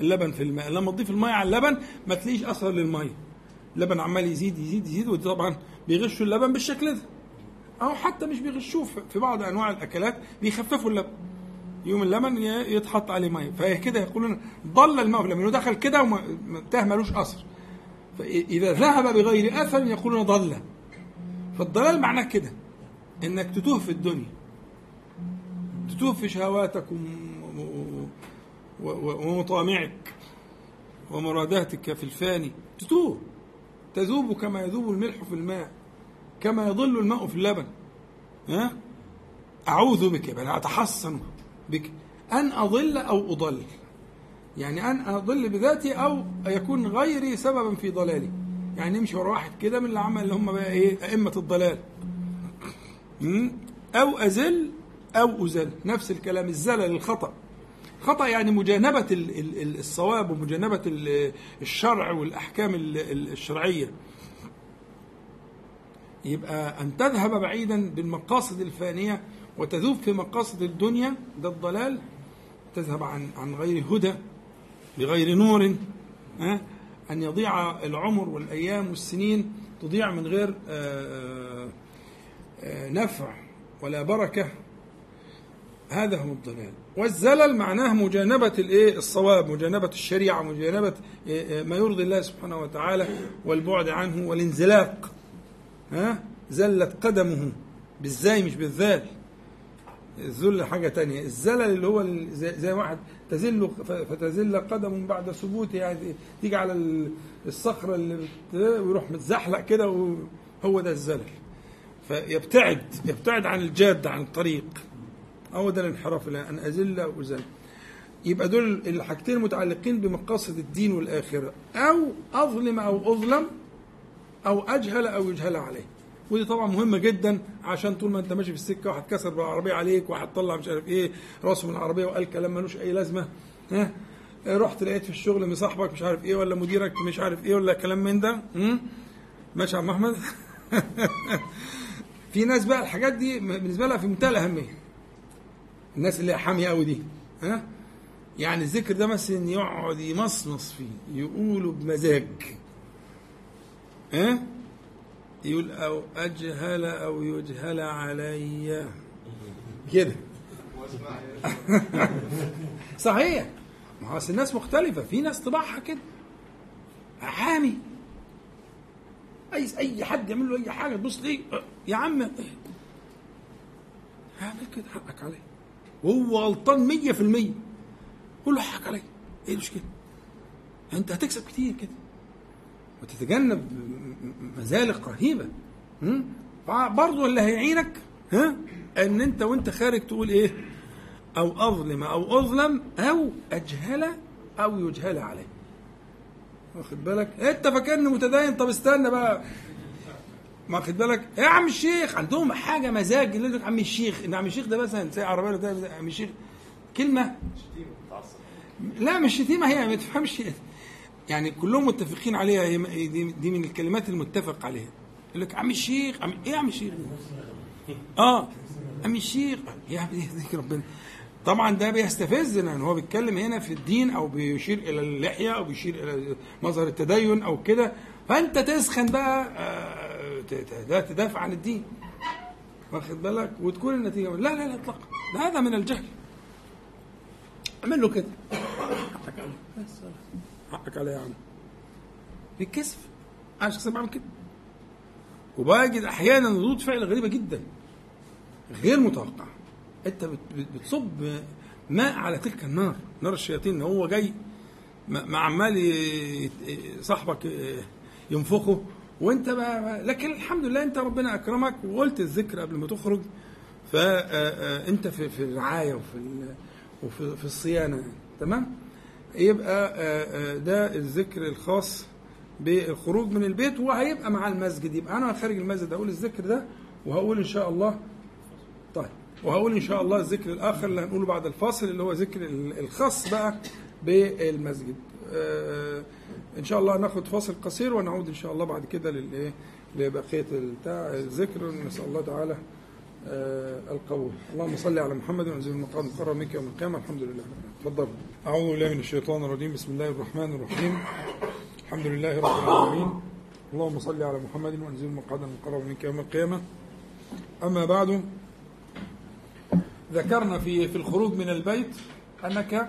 اللبن في الماء. لما تضيف الماء على اللبن ما تلاقيش أثر للمية اللبن عمال يزيد يزيد يزيد وطبعا بيغشوا اللبن بالشكل ده. أو حتى مش بيغشوه في بعض أنواع الأكلات بيخففوا اللبن. يوم اللبن يتحط عليه مية. فهي كده يقولون ضل الماء لما دخل كده وانتهى ملوش اثر فاذا ذهب بغير أثر يقولون ضل. فالضلال معناه كده إنك تتوه في الدنيا. تتوه في شهواتك ومطامعك ومراداتك في الفاني. تتوه. تذوب كما يذوب الملح في الماء كما يضل الماء في اللبن. ها؟ أعوذ بك. يعني أتحصن. بك. أن أضل أو أضل. يعني أن أضل بذاتي أو يكون غيري سببا في ضلالي. يعني نمشي ورا واحد كده من العمل اللي هم بقى إيه؟ أئمة الضلال. أو أزل أو أزل. نفس الكلام الزلل الخطأ. خطأ يعني مجانبة الصواب ومجانبة الشرع والأحكام الشرعية. يبقى أن تذهب بعيدا بالمقاصد الفانية وتذوب في مقاصد الدنيا ده الضلال تذهب عن عن غير هدى بغير نور ها أن يضيع العمر والأيام والسنين تضيع من غير آآ آآ نفع ولا بركة. هذا هو الضلال. والزلل معناه مجانبة الإيه؟ الصواب مجانبة الشريعة مجانبة ما يرضي الله سبحانه وتعالى والبعد عنه والانزلاق ها زلت قدمه بالزاي مش بالذال. الذل حاجة تانية. الزلل اللي هو زي, واحد تزل فتزل قدم بعد ثبوت يعني تيجي على الصخرة اللي ويروح متزحلق كده وهو ده الزلل. فيبتعد يبتعد عن الجاد عن الطريق. هو ده الانحراف أن أزل أو أزل يبقى دول الحاجتين متعلقين بمقاصد الدين والآخرة. أو أظلم أو أظلم أو أجهل أو يجهل عليه. ودي طبعا مهمة جدا عشان طول ما أنت ماشي في السكة واحد كسر بالعربية عليك واحد طلع مش عارف إيه راسه من العربية وقال كلام ملوش أي لازمة. ها؟ رحت لقيت في الشغل مصاحبك مش عارف إيه ولا مديرك مش عارف إيه ولا كلام من ده. ماشي يا عم أحمد. في ناس بقى الحاجات دي بالنسبة لها في منتهى الأهمية. الناس اللي حامية قوي دي ها؟ يعني الذكر ده مثلا يقعد يمصمص فيه يقوله بمزاج. ها؟ يقول أو أجهل أو يجهل علي. كده. صحيح. ما هو الناس مختلفة. في ناس طباعها كده. حامي أي أي حد يعمل له أي حاجة تبص ليه؟ يا عم. اعمل كده حقك عليه. وهو غلطان 100% قول له حقك عليه. إيه المشكلة؟ أنت هتكسب كتير كده. وتتجنب مزالق رهيبة. برضه اللي هيعينك ها؟ إن أنت وأنت خارج تقول إيه؟ أو أظلم أو أظلم أو أجهل أو يجهل عليه. واخد بالك؟ أنت فاكرني متدين. طب استنى بقى. واخد بالك؟ يا عم الشيخ عندهم حاجة مزاج. اللي لك عم الشيخ إن عم الشيخ ده مثلا زي عربية ده عم الشيخ. كلمة. لا مش شتيمة هي ما تفهمش. يعني كلهم متفقين عليها دي, من الكلمات المتفق عليها. يقول لك عم الشيخ عم إيه عم الشيخ؟ آه عم الشيخ. يهديك ربنا. طبعا ده بيستفزنا ان هو بيتكلم هنا في الدين أو بيشير إلى اللحية أو بيشير إلى مظهر التدين أو كده. فأنت تسخن بقى آه تدافع عن الدين. واخد بالك؟ وتكون النتيجة لا لا لا اطلاقا. هذا من الجهل. اعمل له كده. حقك عليا يا عم. بالكسف. أنا شخصيا بعمل كده. وبجد أحيانا ردود فعل غريبة جدا. غير متوقعة. أنت بتصب ماء على تلك النار. نار الشياطين. هو جاي ما عمال صاحبك ينفخه. وأنت بقى لكن الحمد لله أنت ربنا أكرمك وقلت الذكر قبل ما تخرج. فانت في في الرعاية وفي وفي في الصيانة. تمام؟ يبقى ده الذكر الخاص بالخروج من البيت وهيبقى مع المسجد. يبقى أنا خارج المسجد أقول الذكر ده وهقول إن شاء الله طيب وهقول إن شاء الله الذكر الآخر اللي هنقوله بعد الفاصل اللي هو ذكر الخاص بقى بالمسجد. آه، إن شاء الله ناخد فاصل قصير ونعود إن شاء الله بعد كده للإيه لبقية بتاع الذكر. نسأل الله تعالى آه، القبول. اللهم صل على محمد وانزل المقام المقرب منك يوم القيامة الحمد لله. تفضل. أعوذ بالله من الشيطان الرجيم. بسم الله الرحمن الرحيم. الحمد لله رب العالمين. اللهم صل على محمد وأنزل المقعد المقرب منك يوم القيامة. أما بعد ذكرنا في في الخروج من البيت أنك آه،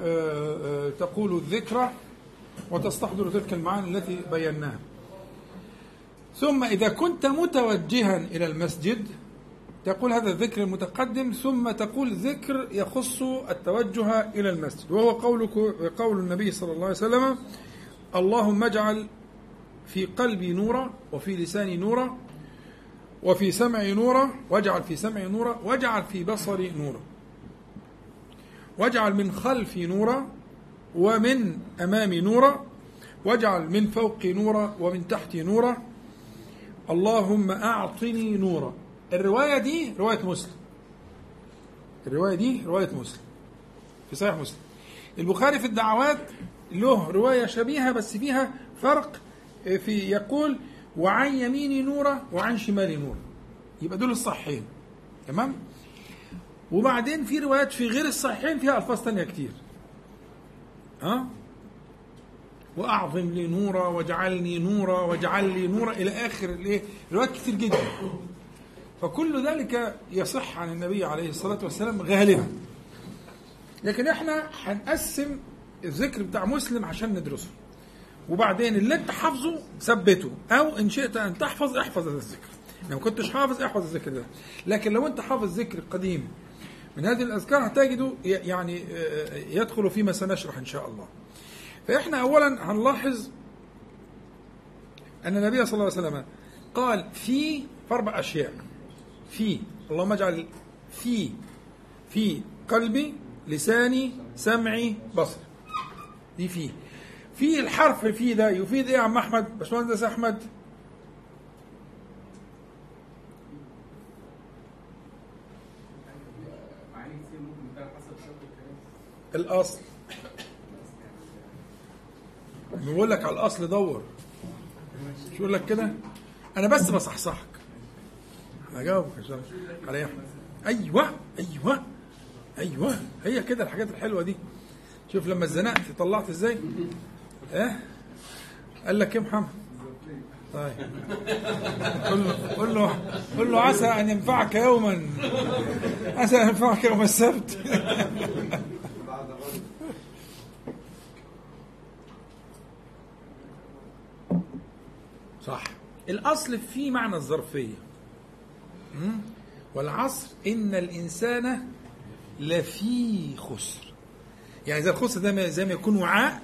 آه، تقول الذكرى وتستحضر تلك المعاني التي بيناها. ثم إذا كنت متوجها إلى المسجد تقول هذا الذكر المتقدم ثم تقول ذكر يخص التوجه إلى المسجد. وهو قولك قول النبي صلى الله عليه وسلم اللهم اجعل في قلبي نورا وفي لساني نورا وفي سمعي نورا واجعل في سمعي نورا واجعل في بصري نورا واجعل من خلفي نورا ومن أمامي نورا واجعل من فوقي نورا ومن تحتي نورا اللهم أعطني نورا. الرواية دي رواية مسلم. الرواية دي رواية مسلم. في صحيح مسلم. البخاري في الدعوات له رواية شبيهة بس فيها فرق في يقول وعن يميني نورا وعن شمالي نورا يبقى دول الصحيحين. تمام؟ وبعدين في روايات في غير الصحيحين فيها ألفاظ تانية كتير. ها؟ وأعظم لي نورا واجعلني نورا واجعل لي نورا إلى آخر الايه روايات كتير جدا. فكل ذلك يصح عن النبي عليه الصلاة والسلام غالبا. لكن إحنا هنقسم الذكر بتاع مسلم عشان ندرسه. وبعدين اللي أنت حافظه ثبته. أو إن شئت أن تحفظ احفظ هذا الذكر. لو ما كنتش حافظ احفظ الذكر ده. لكن لو أنت حافظ ذكر قديم من هذه الأذكار هتجده يعني يدخل فيما سنشرح إن شاء الله. فإحنا أولا هنلاحظ أن النبي صلى الله عليه وسلم قال في أربع أشياء. في اللهم اجعل في في قلبي لساني سمعي بصري. دي في. في الحرف في ده يفيد إيه يا عم أحمد؟ باشمهندس أحمد. الأصل. بيقول لك على الأصل دور. مش يقول لك كده؟ أنا بس بصحصحك. هجاوبك عشان على احمد أيوه أيوه أيوه. هي كده الحاجات الحلوة دي. شوف لما اتزنقت طلعت إزاي؟ إيه؟ قال لك إيه محمد؟ طيب. قل له قل له قل له عسى أن ينفعك يوما. عسى أن ينفعك يوم السبت. صح. الأصل في معنى الظرفية. والعصر إن الإنسان لفي خسر. يعني زي الخسر ده زي ما يكون وعاء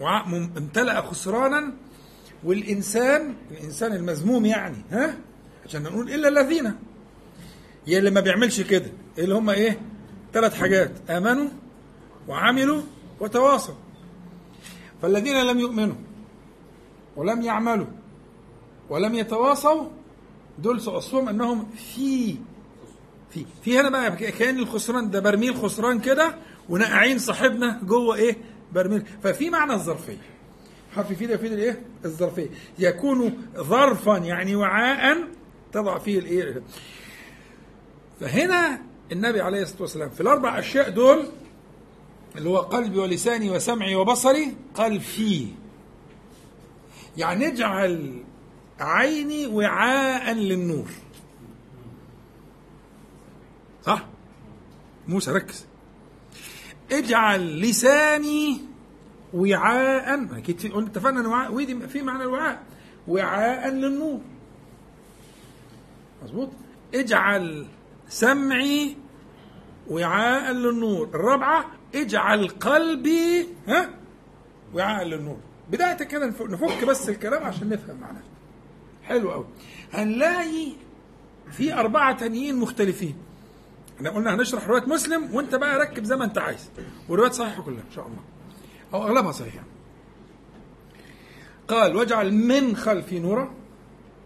وعاء امتلأ خسرانا والإنسان الإنسان المذموم يعني ها؟ عشان نقول إلا الذين. يا اللي ما بيعملش كده اللي هم إيه؟ ثلاث حاجات آمنوا وعملوا وتواصوا. فالذين لم يؤمنوا ولم يعملوا ولم يتواصوا دول وصفهم أنهم في في في هنا بقى كأن الخسران ده برميل خسران كده ونقعين صاحبنا جوه إيه؟ برميل. ففي معنى الظرفية. حرف في ده يفيد الايه الظرفية. يكون ظرفا يعني وعاء تضع فيه الإيه؟ فهنا النبي عليه الصلاة والسلام في الأربع أشياء دول اللي هو قلبي ولساني وسمعي وبصري قال فيه يعني اجعل عيني وعاء للنور. صح؟ موسى ركز. اجعل لساني وعاء. أكيد اتفقنا إن وعاء في معنى الوعاء. وعاء للنور. مظبوط؟ اجعل سمعي وعاء للنور. الرابعة اجعل قلبي ها؟ وعاء للنور. بداية كده نفك بس الكلام عشان نفهم معناه. حلو قوي. هنلاقي في أربعة تانيين مختلفين. إحنا قلنا هنشرح رواية مسلم وانت بقى ركب زي ما انت عايز. وروايات صحيحة كلها إن شاء الله. أو أغلبها صحيحة. قال واجعل من خلفي نورا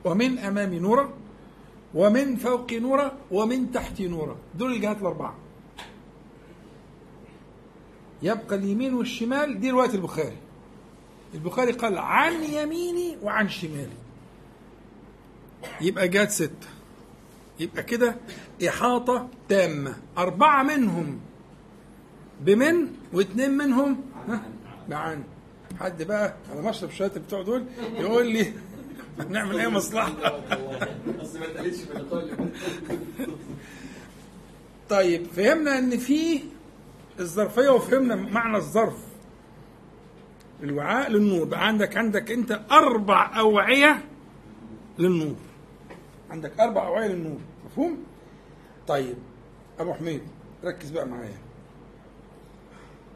ومن أمامي نورا ومن فوق نورا ومن تحت نورا دول الجهات الأربعة. يبقى اليمين والشمال دي رواية البخاري. البخاري قال عن يميني وعن شمالي. يبقى جات ستة يبقى كده إحاطة تامة. أربعة منهم. بمن واثنين منهم؟ بعن. حد بقى على مشرب شوية بتوع دول يقول لي هنعمل إيه مصلحة؟ بس ما اتقالتش في اللقاء طيب فهمنا إن في الظرفية وفهمنا معنى الظرف. الوعاء للنور. بقى عندك عندك أنت أربع أوعية للنور. عندك أربع اوعيه للنور مفهوم؟ طيب أبو حميد ركز بقى معايا.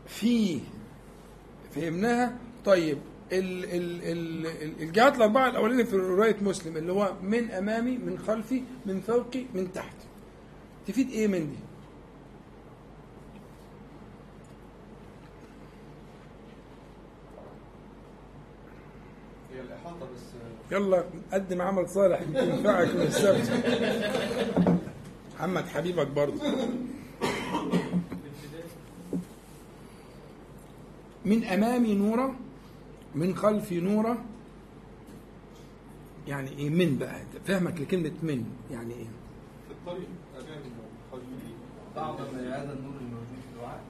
في فهمناها؟ طيب ال ال ال ال- الجهات الأربعة الاولانيه في رواية مسلم اللي هو من أمامي من خلفي من فوقي من تحت. تفيد إيه من دي؟ هي الإحاطة بس. يلا قدم عمل صالح ينفعك من السبت. محمد حبيبك برضه. من امامي نورا من خلفي نورا يعني إيه من بقى؟ فهمك لكلمة من. يعني إيه؟ في الطريق أمامي وخلفي بعض من هذا النور الموجود في الوعاء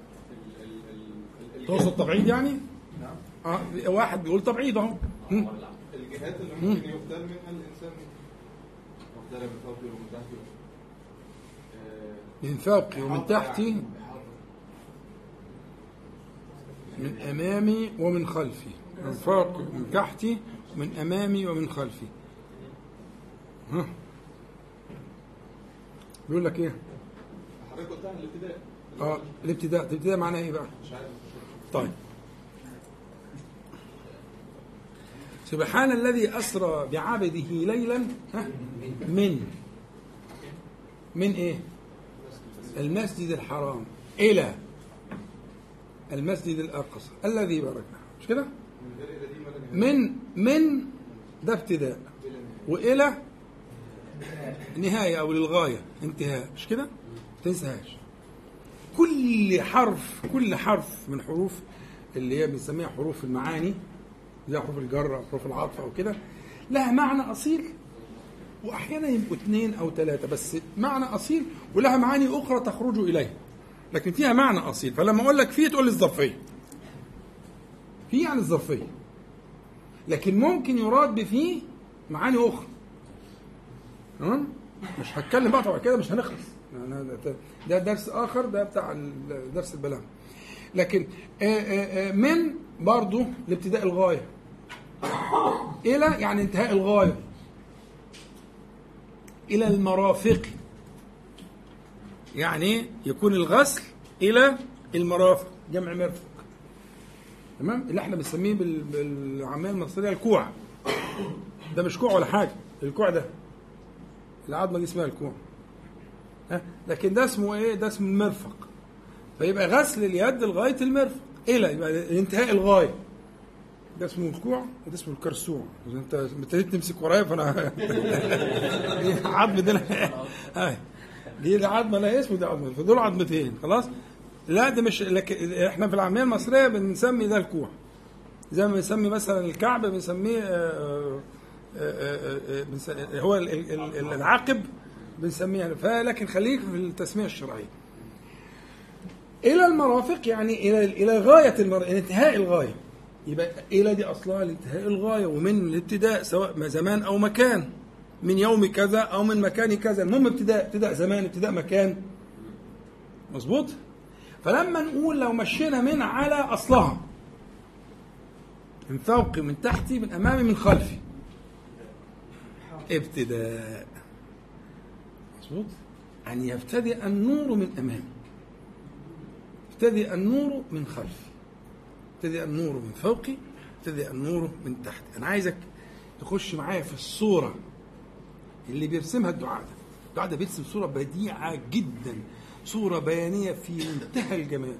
تقصد تبعيد يعني؟ نعم. آه واحد بيقول تبعيد أهو. الجهات اللي ممكن يغتال منها الإنسان. يغتال من فوقه ومن تحته آه، من فوقي ومن تحتي يعني. من أمامي ومن خلفي. من فوق ومن تحتي من أمامي ومن خلفي. ها. بيقول لك إيه؟ حضرتك قلتها الابتداء. آه الابتداء. الابتداء معناه إيه بقى؟ مش عارف. طيب. سبحان الذي أسرى بعبده ليلا من؟ من إيه؟ المسجد الحرام إلى المسجد الأقصى الذي باركنا مش كده؟ من؟ إلى. من؟ ده ابتداء. إلى نهاية. أو للغاية انتهاء. مش كده؟ تنساهاش. كل حرف كل حرف من حروف اللي هي بنسميها حروف المعاني زي حروف الجر أو حروف العطف أو كده لها معنى أصيل وأحيانا يبقوا اثنين أو ثلاثة بس معنى أصيل ولها معاني أخرى تخرج اليه لكن فيها معنى أصيل. فلما أقول لك فيه تقول لي الظرفية. في يعني الظرفية. لكن ممكن يراد بفيه معاني أخرى. تمام؟ مش هتكلم بقى طبعا كده مش هنخلص. يعني ده- درس آخر ده بتاع درس البلاغة. لكن من برضو لابتداء الغاية. إلى يعني انتهاء الغاية. إلى المرافق. يعني يكون الغسل إلى المرافق جمع مرفق. تمام؟ اللي إحنا بنسميه بال- بالعامية المصرية الكوع. ده مش كوع ولا حاجة. الكوع ده. العظمة دي اسمها الكوع. ها؟ لكن ده اسمه إيه؟ ده اسمه المرفق. فيبقى غسل اليد لغاية المرفق. إلى يبقى انتهاء الغاية. ده اسمه الكوع وده اسمه الكرسوع أنت ابتديت تمسك ورايا فأنا دي عظمه دي دي دي عظمه لها اسم ودي عظمه فدول عظمتين خلاص؟ لا ده مش لكن إحنا في العامية المصرية بنسمي ده الكوع. زي ما بنسمي مثلا الكعب بنسميه آه، آه، آه، آه، بنس- هو ال- ال- ال- العقب بنسميه يعني. فلكن خليك في التسمية الشرعية. إلى المرافق يعني إلى إلى غاية المر... انتهاء الغاية. يبقى إلى دي أصلها لانتهاء الغاية ومن الابتداء سواء ما زمان أو مكان. من يوم كذا أو من مكان كذا. المهم ابتداء ابتداء زمان ابتداء مكان. مظبوط؟ فلما نقول لو مشينا من على أصلها. من فوقي من تحتي من أمامي من خلفي. ابتداء. مظبوط؟ أن يبتدئ النور من أمامي. ابتدئ النور من خلفي. ابتدئ النور من فوقي ابتدئ النور من تحتي أنا عايزك تخش معايا في الصورة اللي بيرسمها الدعاء ده. الدعاء ده بيرسم صورة بديعة جدا صورة بيانية في منتهى الجمال.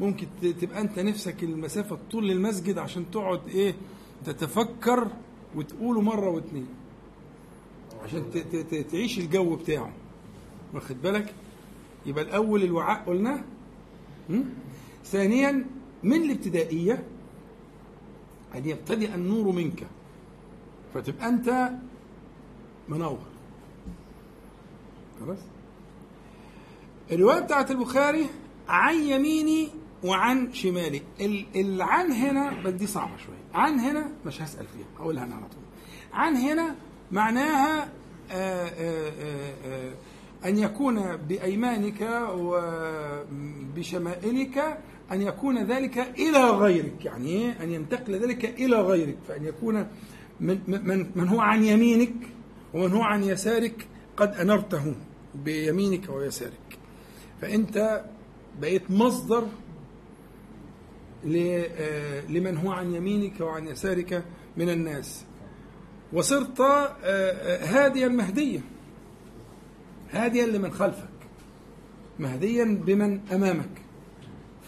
ممكن تبقى أنت نفسك المسافة طول المسجد عشان تقعد إيه تتفكر وتقوله مرة واتنين. عشان تعيش الجو بتاعه. واخد بالك؟ يبقى الأول الوعاء قلنا م? ثانيا من الابتدائية؟ ان يبتدئ النور منك. فتبقى أنت منور. خلاص؟ الرواية بتاعت البخاري عن يميني وعن شمالي. ال- العن هنا بس دي صعبة شوية عن هنا مش هسأل فيها هقولها أنا على طول. عن هنا معناها آآ آآ آآ أن يكون بأيمانك وبشمائلك أن يكون ذلك إلى غيرك يعني إيه؟ أن ينتقل ذلك إلى غيرك فأن يكون من, من, من هو عن يمينك ومن هو عن يسارك قد أنرته بيمينك ويسارك. فأنت بقيت مصدر آه، لمن هو عن يمينك وعن يسارك من الناس. وصرت آه، آه، هاديا مهديا هاديا لمن خلفك مهديا بمن أمامك.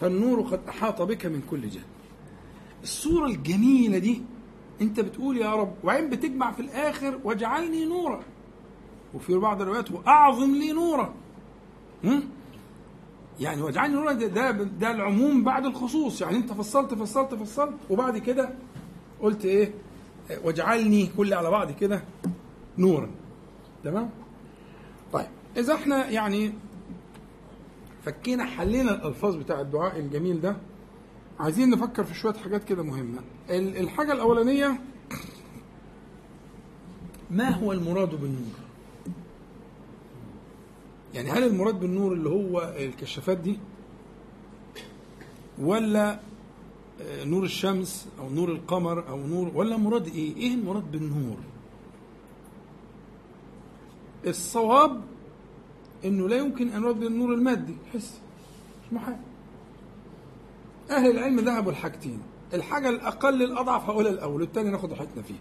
فالنور قد أحاط بك من كل جانب الصورة الجميلة دي أنت بتقول يا رب وعين بتجمع في الآخر واجعلني نورا. وفي بعض الروايات وأعظم لي نورا؟ يعني واجعلني نورا ده, ده ده العموم بعد الخصوص. يعني أنت فصلت فصلت فصلت وبعد كده قلت إيه؟ واجعلني كل على بعض كده نورا. تمام؟ طيب إذا إحنا يعني فكينا حلينا الألفاظ بتاع الدعاء الجميل ده. عايزين نفكر في شوية حاجات كده مهمة. ال- الحاجة الأولانية ما هو المراد بالنور؟ يعني هل المراد بالنور اللي هو الكشافات دي؟ ولا آه، نور الشمس أو نور القمر أو نور ولا مراد إيه؟ إيه المراد بالنور؟ الصواب إنه لا يمكن أن يراد بالنور المادي. حس مش محال. أهل العلم ذهبوا لحاجتين. الحاجة الأقل الاضعف هقولها الأول والثاني ناخد راحتنا فيه.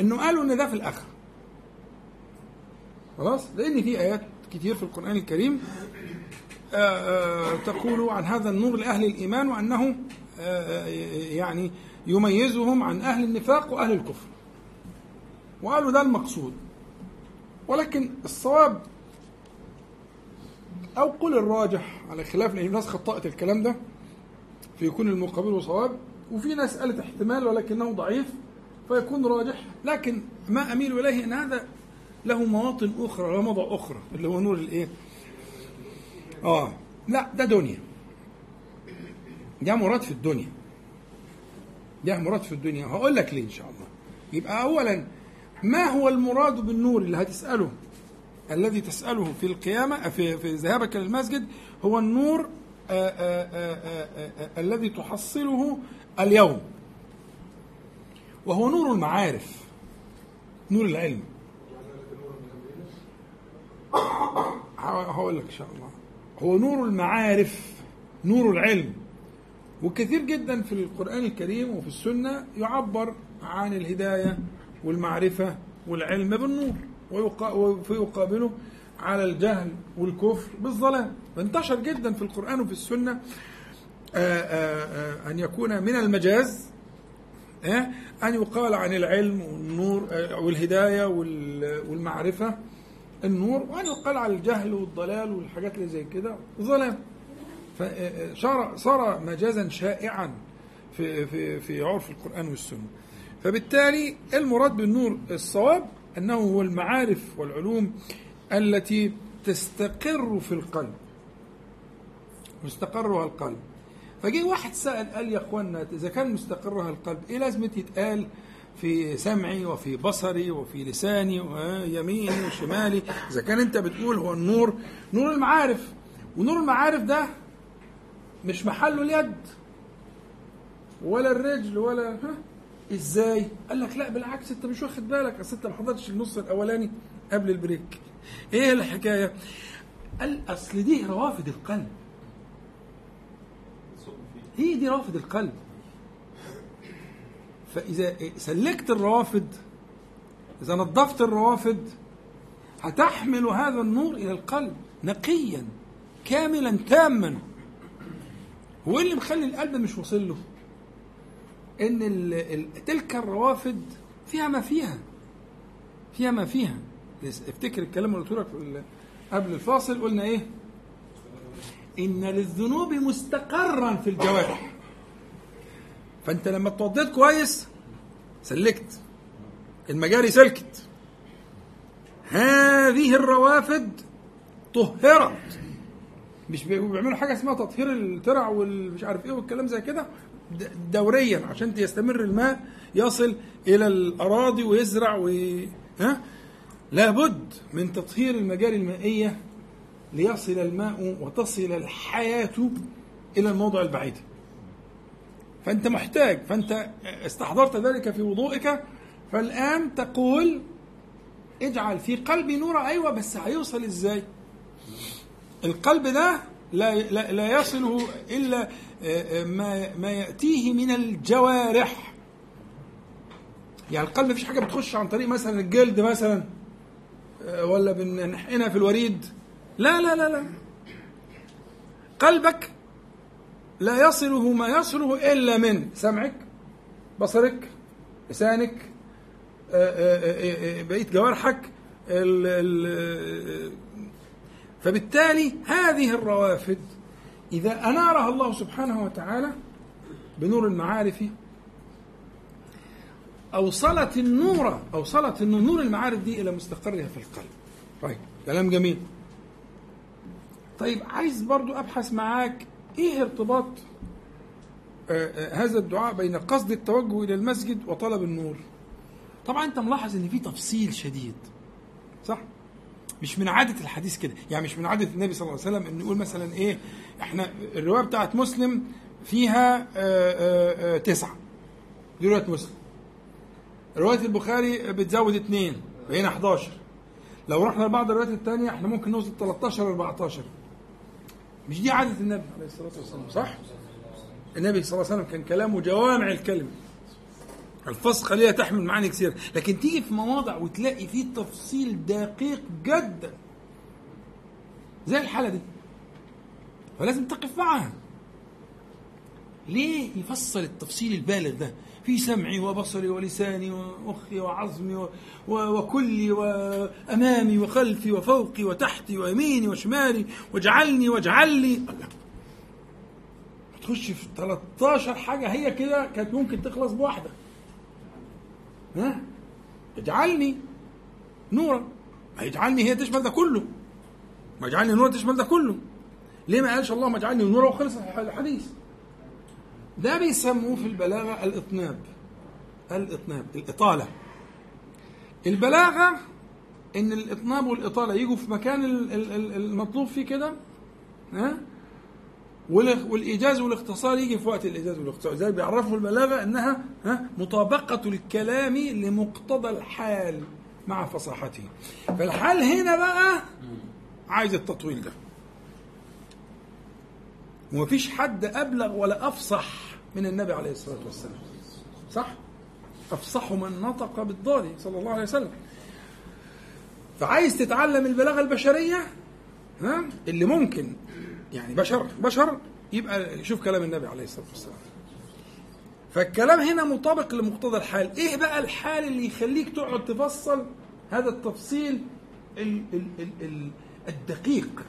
إنه قالوا إن ده في الاخره خلاص؟ لأن في آيات كتير في القرآن الكريم آه، آه، تقول عن هذا النور لأهل الإيمان وأنه آه، يعني يميزهم عن أهل النفاق وأهل الكفر. وقالوا ده المقصود. ولكن الصواب أو قل الراجح على خلاف لأن الناس خطأت الكلام ده فيكون المقابل صواب. وفي ناس قالت احتمال ولكنه ضعيف فيكون راجح. لكن ما أميل إليه إن هذا له مواطن أخرى له موضع أخرى اللي هو نور الإيه؟ آه. لا ده دنيا. ده مراد في الدنيا. ده مراد في الدنيا. هقول لك ليه إن شاء الله. يبقى اولا ما هو المراد بالنور اللي هتسأله؟ الذي تسأله في القيامة في في ذهابك للمسجد هو النور آآ آآ آآ آآ الذي تحصله اليوم. وهو نور المعارف نور العلم. هقول لك إن شاء الله. هو نور المعارف نور العلم. وكثير جدا في القرآن الكريم وفي السنة يعبر عن الهداية والمعرفة والعلم بالنور. ويقابله على الجهل والكفر بالظلام. انتشر جدا في القرآن وفي السنة آآ آآ أن يكون من المجاز آه، أن يقال عن العلم والنور آه، والهداية وال- والمعرفة النور وأن يقال عن الجهل والضلال والحاجات اللي زي كده ظلام. صار مجازا شائعا في في في عرف القرآن والسنة. فبالتالي المراد بالنور الصواب أنه هو المعارف والعلوم التي تستقر في القلب مستقرها القلب. فجي واحد سأل قال يا اخوانا إذا كان مستقرها القلب إيه لازمه يتقال في سمعي وفي بصري وفي لساني ويميني وشمالي؟ إذا كان أنت بتقول هو النور نور المعارف. ونور المعارف ده مش محله اليد ولا الرجل ولا ها؟ إزاي؟ قال لك لا بالعكس أنت مش واخد بالك. أصل أنت ما حضرتش النص الأولاني قبل البريك. إيه الحكاية؟ قال أصل دي روافد القلب. هي دي روافد القلب. فإذا سلكت الروافد إذا نظفت الروافد هتحمل هذا النور إلى القلب نقيا كاملا تاما. هو إيه اللي مخلي القلب مش واصل له؟ ال تلك الروافد فيها ما فيها. فيها ما فيها. افتكر الكلام اللي قلت لك قبل الفاصل قلنا إيه؟ إن للذنوب مستقرا في الجوارح. فأنت لما اتوضيت كويس سلكت. المجاري سلكت. هذه الروافد طهرت. مش بي- بيعملوا حاجة اسمها تطهير الترع والمش عارف إيه والكلام زي كده. دوريا عشان يستمر الماء يصل إلى الأراضي ويزرع وي... ها؟ لابد من تطهير المجاري المائية ليصل الماء وتصل الحياة إلى الموضع البعيد. فأنت محتاج فأنت استحضرت ذلك في وضوئك فالآن تقول اجعل في قلبي نورا أيوه بس هيوصل إزاي؟ القلب ده لا لا, لا يصله إلا آه، آه، ما ما يأتيه من الجوارح. يعني القلب مفيش حاجة بتخش عن طريق مثلا الجلد مثلا آه، ولا بنحقنها في الوريد. لا لا لا لا. قلبك لا يصله ما يصله إلا من سمعك بصرك لسانك بقية جوارحك فبالتالي هذه الروافد إذا أنارها الله سبحانه وتعالى بنور المعارف أوصلت النور أوصلت النور نور المعارف دي إلى مستقرها في القلب. طيب كلام جميل. طيب عايز برضو أبحث معاك إيه ارتباط آه، آه، هذا الدعاء بين قصد التوجه إلى المسجد وطلب النور؟ طبعا أنت ملاحظ إن في تفصيل شديد صح؟ مش من عادة الحديث كده. يعني مش من عادة النبي صلى الله عليه وسلم انه يقول مثلا إيه إحنا الرواية بتاعت مسلم فيها آه، آه، آه، تسعة. دي رواية مسلم. رواية البخاري بتزود اثنين بقينا 11 لو رحنا لبعض الروايات الثانية إحنا ممكن نوصل 13 14 مش دي عادة النبي عليه الصلاة والسلام صح؟ النبي صلى الله عليه وسلم كان كلامه جوامع الكلم الفسخة ليها تحمل معاني كثير. لكن تيجي في مواضع وتلاقي فيه تفصيل دقيق جدا. زي الحالة دي. فلازم تقف معها ليه يفصل التفصيل البالغ ده؟ في سمعي وبصري ولساني ومخي وعظمي وكلي وأمامي وخلفي وفوقي وتحتي ويميني وشمالي واجعلني واجعل لي. تخش في 13 حاجة هي كده كانت ممكن تخلص بواحدة. ها؟ اجعلني نورا. ما يجعلني هي تشمل ده كله. ما يجعلني نورا تشمل ده كله. ليه ما قالش اللهم اجعلني نورا وخلص الحديث؟ ده بيسموه في البلاغة الاطناب. الاطناب الإطالة. البلاغة إن الإطناب والإطالة يجوا في مكان ال- ال- ال- المطلوب فيه كده ها؟ والايجاز والاختصار يجي في وقت الايجاز والاختصار. زي بيعرفوا البلاغه أنها ها مطابقة الكلام لمقتضى الحال مع فصاحته. فالحال هنا بقى عايز التطويل ده. ومفيش حد أبلغ ولا أفصح من النبي عليه الصلاة والسلام. صح؟ أفصح من نطق بالضاد صلى الله عليه وسلم. فعايز تتعلم البلاغة البشرية ها اللي ممكن يعني بشر بشر يبقى شوف كلام النبي عليه الصلاة والسلام. فالكلام هنا مطابق لمقتضى الحال. إيه بقى الحال اللي يخليك تقعد تفصل هذا التفصيل ال ال ال ال الدقيق؟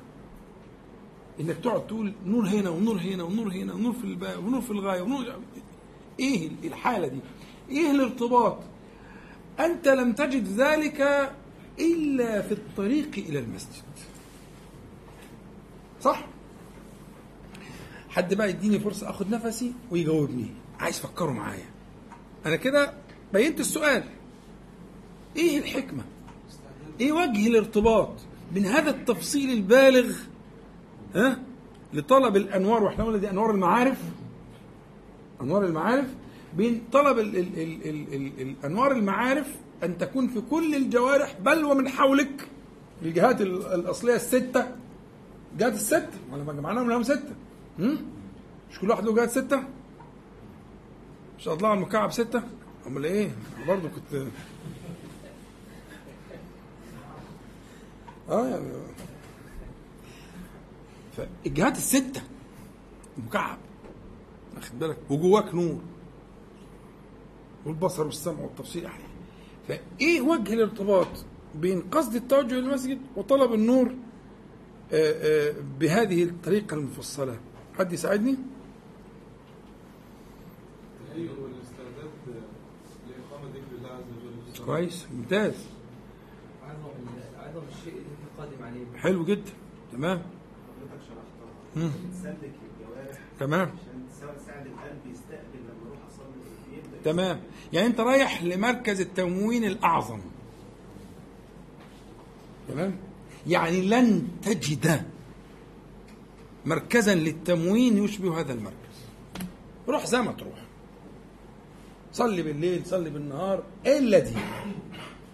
إنك تقعد تقول نور هنا ونور هنا ونور هنا ونور في الباء ونور في الغاية ونور إيه الحالة دي؟ إيه الارتباط؟ أنت لم تجد ذلك إلا في الطريق إلى المسجد. صح؟ حد بقى يديني فرصة أخد نفسي ويجاوبني. عايز فكروا معايا. أنا كده بينت السؤال. إيه الحكمة؟ إيه وجه الارتباط بين هذا التفصيل البالغ ها لطلب الأنوار وإحنا قلنا دي أنوار المعارف؟ أنوار المعارف؟ بين طلب ال ال ال ال ال الأنوار المعارف أن تكون في كل الجوارح بل ومن حولك الجهات ال- الأصلية الستة. جهات السته ولا جمعناهم لهم ستة. هم؟ مش كل واحد له جهات ستة؟ مش هطلع المكعب ستة. أمال إيه؟ برضه كنت آه يعني فالجهات الستة. مكعب واخد بالك؟ وجواك نور. والبصر والسمع والتفصيل يعني فإيه وجه الارتباط بين قصد التوجه للمسجد وطلب النور آه، آه، بهذه الطريقة المفصلة؟ حد يساعدني؟ كويس ممتاز. الشيء اللي انت قادم عليه حلو جدا تمام. حضرتك شرحتها تمام. عشان القلب يستقبل لما أروح اصلي تمام. يعني انت رايح لمركز التموين الأعظم. تمام؟ يعني لن تجد مركزا للتموين يشبه هذا المركز. روح زي ما تروح صلي بالليل صلي بالنهار إلا دي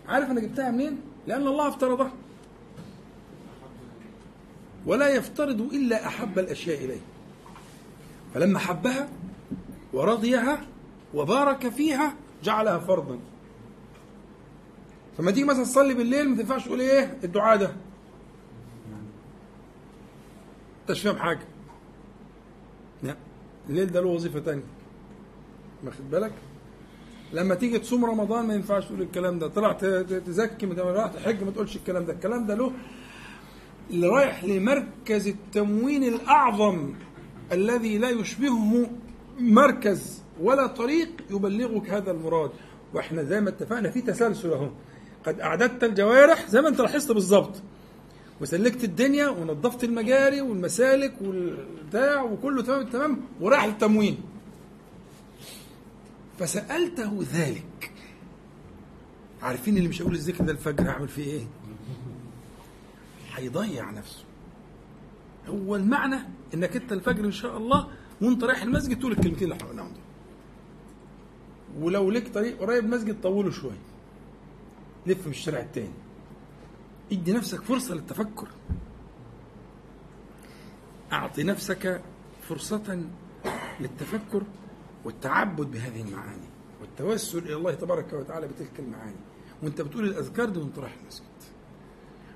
عارف أنا جبتها منين؟ لأن الله افترضها ولا يفترض إلا أحب الأشياء إليه. فلما حبها ورضيها وبارك فيها جعلها فرضا. فما تيجي مثلا تصلي بالليل ما تنفعش تقول إيه الدعاء ده؟ أنت مش فاهم حاجة. لا الليل ده له وظيفة تانية؟ واخد بالك؟ لما تيجي تصوم رمضان ما ينفعش تقول الكلام ده. طلعت تزكي ما راح تحج ما تقولش الكلام ده. الكلام ده له اللي رايح لمركز التموين الأعظم الذي لا يشبهه مركز ولا طريق يبلغك هذا المراد. وإحنا زي ما اتفقنا في تسلسل أهو. قد أعددت الجوارح زي ما أنت لاحظت بالظبط. وسلكت الدنيا ونظفت المجاري والمسالك والبتاع وكله تمام تمام وراح للتموين فسألته ذلك. عارفين اللي مش هيقول الذكر ده الفجر هعمل فيه إيه؟ هيضيع نفسه. هو المعنى إنك أنت الفجر إن شاء الله وأنت رايح المسجد تقول الكلمتين اللي حقناهم دول. ولو ليك طريق قريب مسجد طوله شوية. لف في الشارع التاني. ادي نفسك فرصة للتفكر. أعطي نفسك فرصة للتفكر والتعبد بهذه المعاني والتوسل إلى الله تبارك وتعالى بتلك المعاني. وأنت بتقول الأذكار دي وأنت رايح المسجد.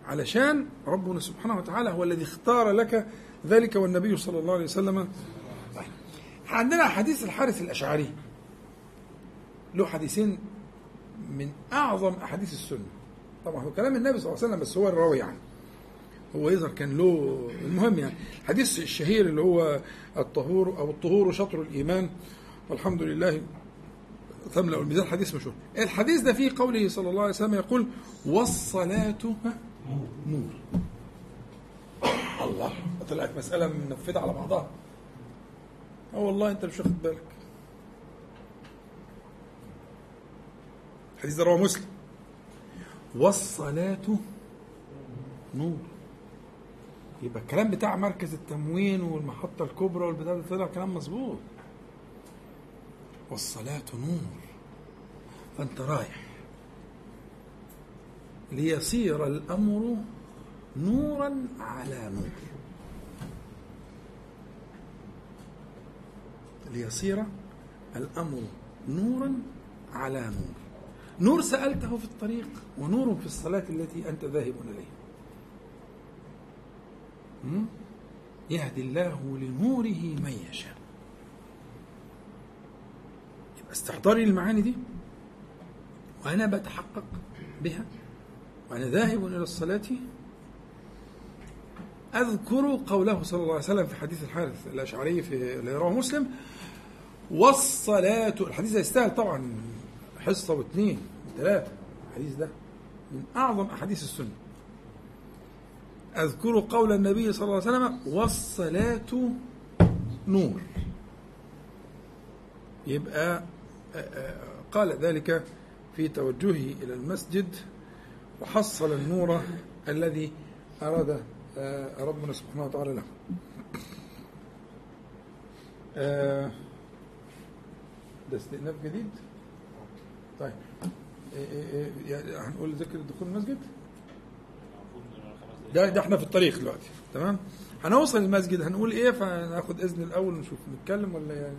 علشان ربنا سبحانه وتعالى هو الذي اختار لك ذلك والنبي صلى الله عليه وسلم. عندنا حديث الحارث الأشعري. له حديثين من أعظم أحاديث السنة. طبعا هو كلام النبي صلى الله عليه وسلم بس هو الراوي يعني. هو يظهر كان له المهم يعني الحديث الشهير اللي هو الطهور أو الطهور شطر الإيمان والحمد لله تملا الميزان. حديث مشهور. الحديث ده فيه قوله صلى الله عليه وسلم يقول والصلاة نور الله طلعت مسألة منفذة على بعضها. أه والله أنت مش واخد بالك. الحديث ده رواه مسلم. والصلاة نور. يبقى الكلام بتاع مركز التموين والمحطة الكبرى والبتاع ده طلع كلام مظبوط. والصلاة نور. فأنت رايح ليصير الأمر نورا على نور. ليصير الأمر نورا على نور. نور سألته في الطريق ونور في الصلاة التي أنت ذاهب إليها? يهدي الله لنوره من يشاء. يبقى استحضاري المعاني دي وأنا بتحقق بها وأنا ذاهب إلى الصلاة. أذكر قوله صلى الله عليه وسلم في حديث الحارث الأشعري في رواه مسلم والصلاة الحديث يستاهل طبعا. حصة واثنين وثلاثة. الحديث ده من أعظم أحاديث السنة. أذكر قول النبي صلى الله عليه وسلم والصلاة نور. يبقى قال ذلك في توجهه إلى المسجد وحصل النور الذي أراد ربنا سبحانه وتعالى له. ده استئناف جديد. طيب. إيه هنقول ذكر دخول المسجد؟ ده ده إحنا في الطريق دلوقتي تمام؟ هنوصل المسجد هنقول إيه؟ فناخد إذن الأول نشوف نتكلم ولا يعني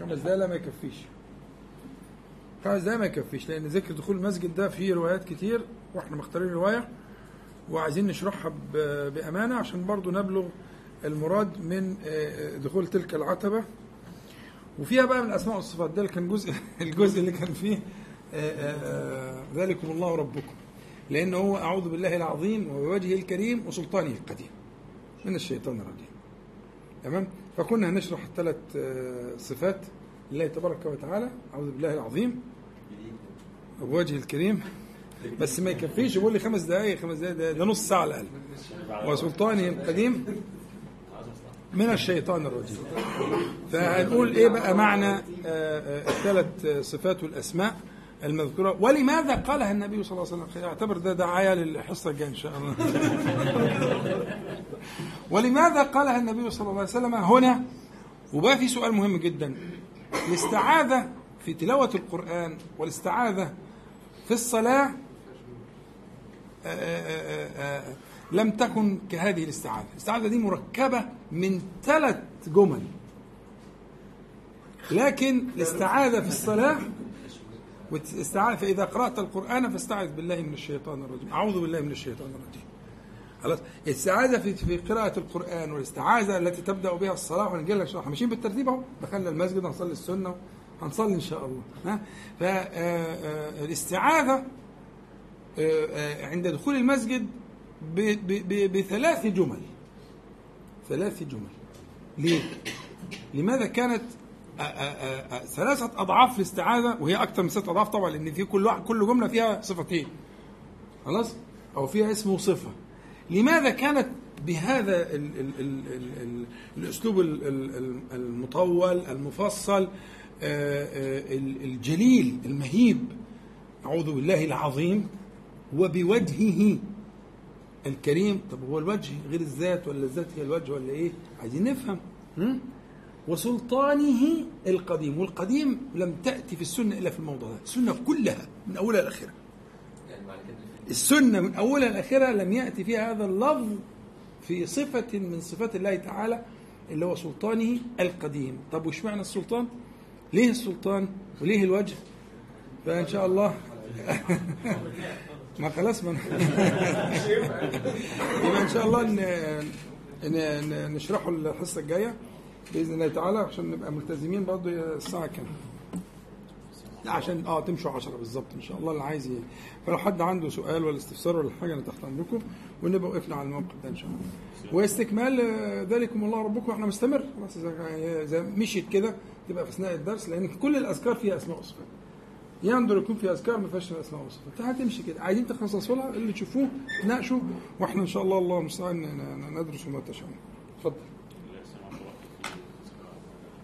خمس دقايق لا ما يكفيش. خمس دقايق ما يكفيش لأن ذكر دخول المسجد ده فيه روايات كتير وإحنا مختارين رواية وعايزين نشرحها بأمانة عشان برضو نبلغ المراد من دخول تلك العتبة. وفيها بقى من الاسماء والصفات. ده كان جزء الجزء اللي كان فيه آه، آه، ذلكم الله ربكم. لأنه هو أعوذ بالله العظيم وبوجهه الكريم وسلطانه القديم. من الشيطان الرجيم. تمام؟ فكنا هنشرح الثلاث آه، صفات لله تبارك وتعالى. أعوذ بالله العظيم. وبوجهه الكريم. بس ما يكفيش يقول لي خمس دقائق خمس دقائق ده, ده نص ساعة على الأقل. وسلطانه القديم. من الشيطان الرجيم. فهنقول إيه بقى معنى آه، آه، الثلاث صفات والأسماء المذكورة؟ ولماذا قالها النبي صلى الله عليه وسلم؟ أعتبر ده دعاية للحصة الجاية إن شاء الله. ولماذا قالها النبي صلى الله عليه وسلم؟ هنا وبقى في سؤال مهم جدا. الاستعاذة في تلاوة القرآن والاستعاذة في الصلاة آه، لم تكن كهذه الاستعاذة. الاستعاذة دي مركبة من ثلاث جمل. لكن الاستعاذة في الصلاة فإذا قرأت القرآن فاستعذ بالله من الشيطان الرجيم. أعوذ بالله من الشيطان الرجيم. خلاص؟ الاستعاذة في في قراءة القرآن والاستعاذة التي تبدأ بها الصلاة وهنجي لك شرح ماشيين بالترتيب أهو. دخلنا المسجد هنصلي السنة هنصلي إن شاء الله. ها؟ فالاستعاذة آه، آه، عند دخول المسجد بثلاث جمل. ثلاث جمل. ليه؟ لماذا كانت ثلاثة أضعاف الاستعاذة وهي أكثر من ست أضعاف طبعا لأن في كل واحد كل جملة فيها صفتين. خلاص؟ أو فيها اسم وصفة. لماذا كانت بهذا ال ال ال ال ال الأسلوب ال- ال- ال- المطول المفصل آه، آه، ال- الجليل المهيب؟ أعوذ بالله العظيم. وبوجهه الكريم. طب هو الوجه غير الذات ولا الذات هي الوجه ولا إيه؟ عايزين نفهم. م? وسلطانه القديم. والقديم لم تأتي في السنة إلا في الموضوع ده. السنة كلها من أولها لآخرها السنة من أولها لآخرها لم يأتي فيها هذا اللفظ في صفة من صفات الله تعالى اللي هو سلطانه القديم. طب وش معنى السلطان؟ ليه السلطان وليه الوجه؟ فإن شاء الله. ما خلاص ما يبقى إن شاء الله نشرحه الحصة الجاية بإذن الله تعالى عشان نبقى ملتزمين برضه الساعة كام؟ لا عشان آه تمشوا 10 بالظبط إن شاء الله. اللي عايز. فلو حد عنده سؤال ولا استفسار ولا حاجة أنا تحت امركم ونبقى وقفنا على الموقف ده إن شاء الله. واستكمال آه، ذلكم الله ربكم إحنا مستمر. خلاص اذا مشيت كده تبقى في أثناء الدرس لأن كل الأذكار فيها أسماء وصفات يندر يكون في أذكار ما فيهاش أسماء وصفات. هتمشي كده. عايزين تخصصوا لها اللي تشوفوه تناقشوا وإحنا إن شاء الله الله المستعان ندرس ما تشاءون. اتفضل.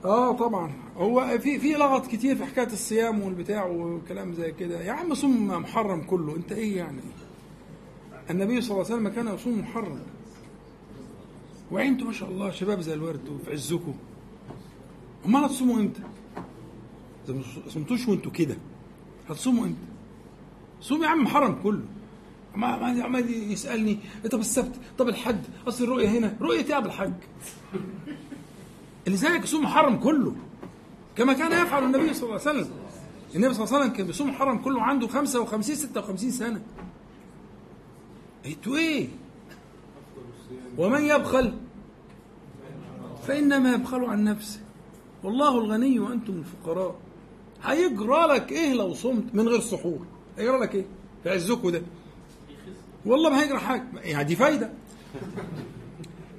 آه طبعا. هو في في لغط كتير في حكاية الصيام والبتاع وكلام زي كده. يا عم صوم محرم كله. أنت إيه يعني؟ النبي صلى الله عليه وسلم كان يصوم محرم. وانتوا ما شاء الله شباب زي الورد وفي عزكم. أمال هتصوموا إمتى؟ إذا ما صمتوش وأنتوا كده. هتصوموا إمتى؟ صوم يا عم محرم كله. ما ما عمال يسألني. طب السبت؟ طب الحد أصل الرؤيه هنا. رؤيه إيه الحاج؟ اللي زيك يصوم محرم كله. كما كان يفعل النبي صلى الله عليه وسلم. النبي صلى الله عليه وسلم كان بيصوم محرم كله عنده 55 56 سنة. أنتوا إيه؟ ومن يبخل؟ فإنما يبخل عن نفسه. والله الغني وأنتم الفقراء. هيجرى لك إيه لو صمت من غير سحور؟ هيجرى لك إيه؟ في عزكم ده. والله ما هيجرى حاجة. يعني دي فايدة.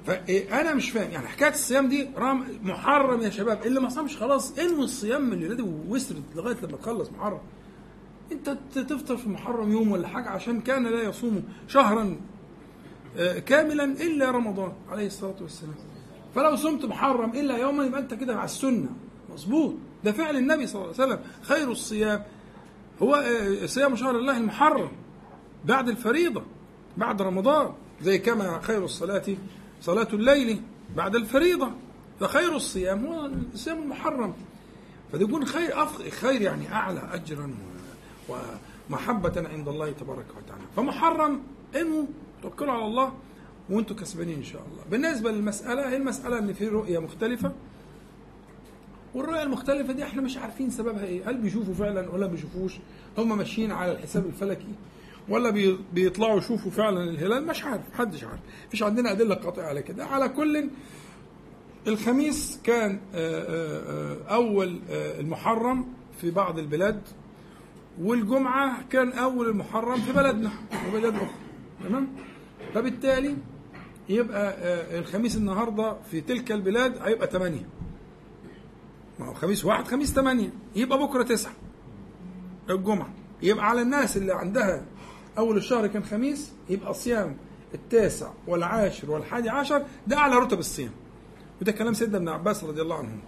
فانا مش فاهم. يعني حكاية الصيام دي رام محرم يا شباب. اللي ما صامش خلاص انوي الصيام من الليلة دي واسرد لغاية لما تخلص محرم. أنت تفطر في محرم يوم ولا حاجة عشان كان لا يصوم شهرا آه، كاملا إلا رمضان عليه الصلاة والسلام. فلو صمت محرم إلا يوما يبقى أنت كده على السنة. مظبوط. ده فعل النبي صلى الله عليه وسلم. خير الصيام هو آه، صيام شهر الله المحرم بعد الفريضة بعد رمضان زي كما خير الصلاة صلاة الليل بعد الفريضة. فخير الصيام هو الصيام المحرم. فده يكون خير خير يعني أعلى اجرا و- ومحبة عند الله تبارك وتعالى. فمحرم إنه توكلوا على الله وأنتم كسبانين إن شاء الله. بالنسبة للمسألة هي المسألة ان في رؤية مختلفة. والرؤية المختلفة دي إحنا مش عارفين سببها إيه. هل بيشوفوا فعلا ولا بيشوفوش؟ هم ماشيين على الحساب الفلكي ولا بي- بيطلعوا يشوفوا فعلا الهلال؟ مش عارف محدش عارف. مفيش عندنا أدلة قاطعة على كده. على كل الخميس كان آه، آه، آه، آه، المحرم في بعض البلاد والجمعة كان أول المحرم في بلدنا وبلاد أخرى. تمام؟ فبالتالي يبقى الخميس النهاردة في تلك البلاد هيبقى ثمانية ما هو خميس واحد خميس ثمانية. يبقى بكرة تسعة. الجمعة. يبقى على الناس اللي عندها أول الشهر كان خميس يبقى صيام التاسع والعاشر والحادي عشر ده أعلى رتب الصيام. وده كلام سيدنا ابن عباس رضي الله عنه.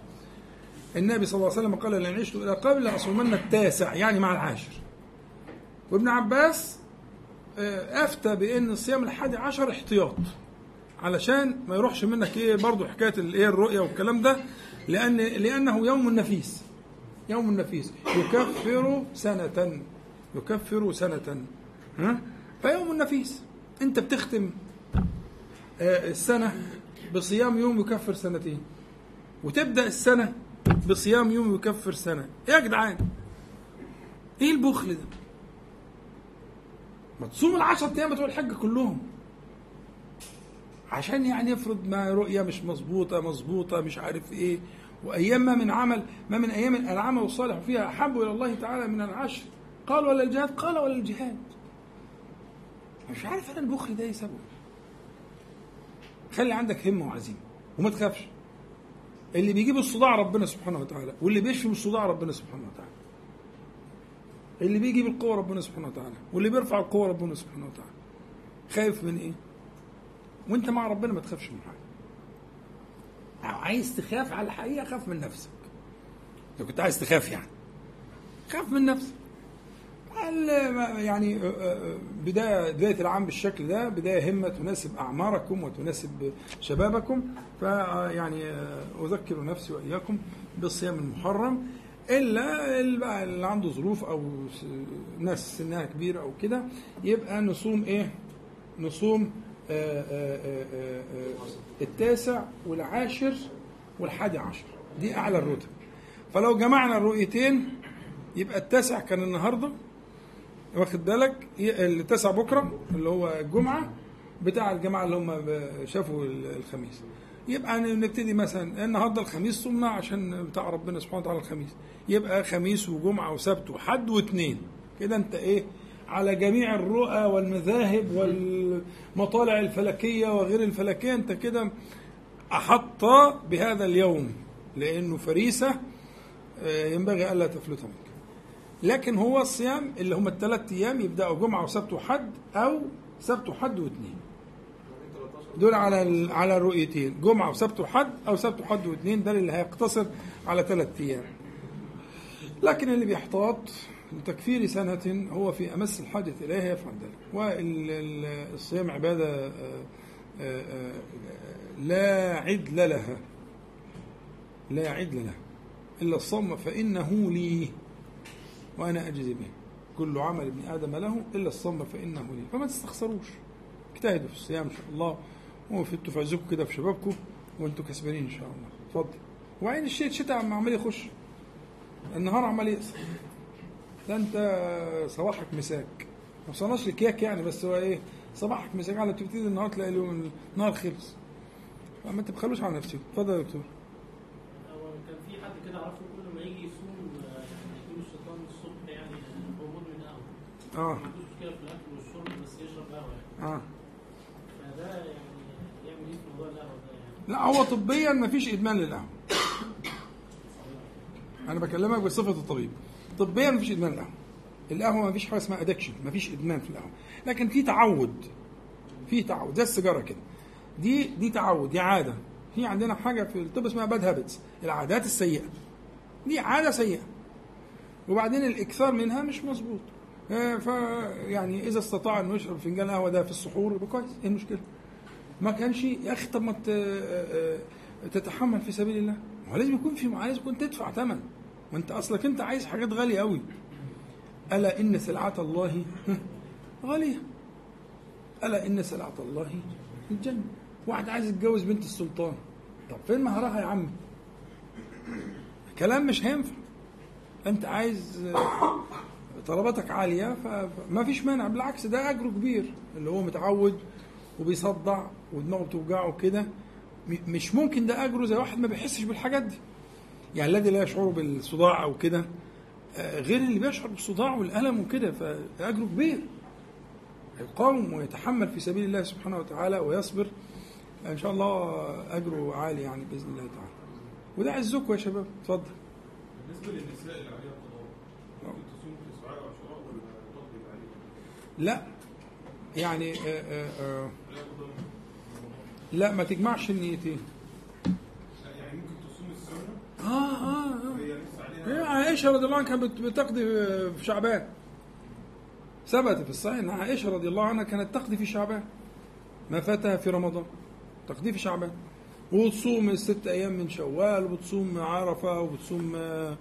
النبي صلى الله عليه وسلم قال لئن عشت إلى قبل أصومن التاسع. يعني مع العاشر. وابن عباس آه، أفتى بأن صيام الحادي عشر احتياط. علشان ما يروحش منك إيه برضه حكاية الايه الرؤية والكلام ده. لأن لأنه يوم نفيس يوم نفيس يكفر سنة. يكفر سنة. ها؟ فيوم نفيس أنت بتختم آه، السنة بصيام يوم يكفر سنتين. وتبدأ السنة بصيام يوم يكفر سنة. يا جدعان إيه البخل ده؟ ما تصوم العشر أيام بتوع الحج كلهم. عشان يعني يفرض ما رؤية مش مظبوطة مظبوطة مش عارف إيه. وأيام ما من عمل ما من أيام العمل الصالح فيها أحب إلى الله تعالى من العشر. قال ولا الجهاد؟ قال ولا الجهاد. مش عارف أنا البخل ده إيه خلي عندك همة وعزيمة وما تخافش. اللي بيجيب الصداع ربنا سبحانه وتعالى واللي بيشفي من الصداع ربنا سبحانه وتعالى. اللي بيجيب القوة ربنا سبحانه وتعالى واللي بيرفع القوة ربنا سبحانه وتعالى. خايف من إيه؟ وانت مع ربنا ما تخافش من حاجة. أو عايز تخاف على الحقيقة خاف من نفسك. لو كنت عايز تخاف يعني. خاف من نفسك. يعني آه، آه، بداية بداية العام بالشكل ده بداية همة تناسب أعماركم وتناسب شبابكم. فيعني أذكر نفسي وإياكم بالصيام المحرم. إلا بقى اللي عنده ظروف أو ناس سنها كبيرة أو كده يبقى نصوم إيه؟ نصوم آه، آه، آه، التاسع والعاشر والحادي عشر. دي أعلى الرتب. فلو جمعنا الرؤيتين يبقى التاسع كان النهارده واخد بالك؟ التاسع بكرة اللي هو الجمعة بتاع الجماعة اللي هم شافوا ال- الخميس. يبقى نبتدي مثلا النهارده الخميس صمنا عشان بتاع ربنا سبحانه وتعالى الخميس. يبقى خميس وجمعة وسبت وحد واثنين كده انت إيه؟ على جميع الرؤى والمذاهب والمطالع الفلكية وغير الفلكية. أنت كده أحط بهذا اليوم لأنه فريسة آه، ينبغي ألا تفلت منك لكن هو الصيام اللي هم الثلاث أيام يبدأوا جمعة وسبت وحد أو سبت وحد واثنين. دول على على الرؤيتين جمعة وسبت وحد أو سبت وحد واثنين. ده اللي هيقتصر على ثلاث أيام. لكن اللي بيحتاط لتكفير سنة هو في أمس الحاجة إليها يفعل ذلك. والصيام عبادة آه، آه، آه، لا عدل لها. لا عدل لها. إلا الصوم فإنه لي وأنا أجزي به. كل عمل ابن آدم له إلا الصوم فإنه لي. فما تستخسروش. اجتهدوا في الصيام إن شاء الله. وفدتوا في كده في شبابكم. وانتوا كسبانين إن شاء الله. اتفضل. وعين الشتاء عم عمال يخش. النهار عمال يقصر ده انت صباحك مساك. ما وصلناش لكياك يعني بس هو إيه صباحك مساك. على تبتدي النهار تلاقي اليوم النهار خلص. فما تبخلوش على نفسك. اتفضل يا دكتور. هو كان في حد كده اعرفه كل ما يجي يصوم يعني يجيله الشيطان الصبح يعني هو مدمن قهوه آه. ما عندوش مشكلة في الأكل والشرب بس يشرب قهوة يعني. آه. فده يعني يعمل إيه في موضوع القهوة ده يعني؟ لا هو طبيا ما فيش إدمان للقهوة. أنا بكلمك بصفة الطبيب. طبيا ما فيش إدمان القهوة ما فيش حاجة اسمها addiction ما فيش إدمان في القهوة. لكن في تعود في تعود زي السيجارة كده. دي دي تعود دي عادة. في عندنا حاجة في الطب اسمها bad habits العادات السيئة. دي عادة سيئة. وبعدين الإكثار منها مش مظبوط. آه، ف يعني إذا استطاع إنه يشرب فنجان قهوة ده في السحور يبقى كويس. إيه المشكلة؟ ما كانش يا أخي طب ما آه، آه، تتحمل في سبيل الله. ما لازم يكون في لازم يكون تدفع ثمن ما انت اصلك انت عايز حاجات غالية قوي. ألا إن سلعة الله غالية. ألا إن سلعة الله الجنة. واحد عايز يتجوز بنت السلطان. طب فين مهرها يا عم كلام مش هينفع. أنت عايز طلباتك عالية فما فيش مانع. بالعكس ده أجره كبير. اللي هو متعود وبيصدع ودماغه بتوجعه كده مش ممكن ده أجره زي واحد ما بيحسش بالحاجات دي. يعني الذي لا يشعر بالصداع أو كده آه، غير اللي بيشعر بالصداع والألم وكده فأجره كبير. يقاوم ويتحمل في سبيل الله سبحانه وتعالى ويصبر. إن شاء الله أجره عالي يعني بإذن الله تعالى. وده عزكم يا شباب. اتفضل. بالنسبة للنساء اللي عليها قضاء تصوم في ولا تقضي عليها؟ لا. يعني آه، آه، آه، قضاء. لا ما تجمعش النيتين لا يعني ممكن تصوم السنة آه آه آه. عائشة رضي الله عنها كانت بت- بتقضي في شعبان. ثبت في الصحيح إن عائشة رضي الله عنها كانت تقضي في شعبان. ما فاتها في رمضان. تقضي في شعبان. وتصوم الست أيام من شوال وبتصوم عرفة وبتصوم آه،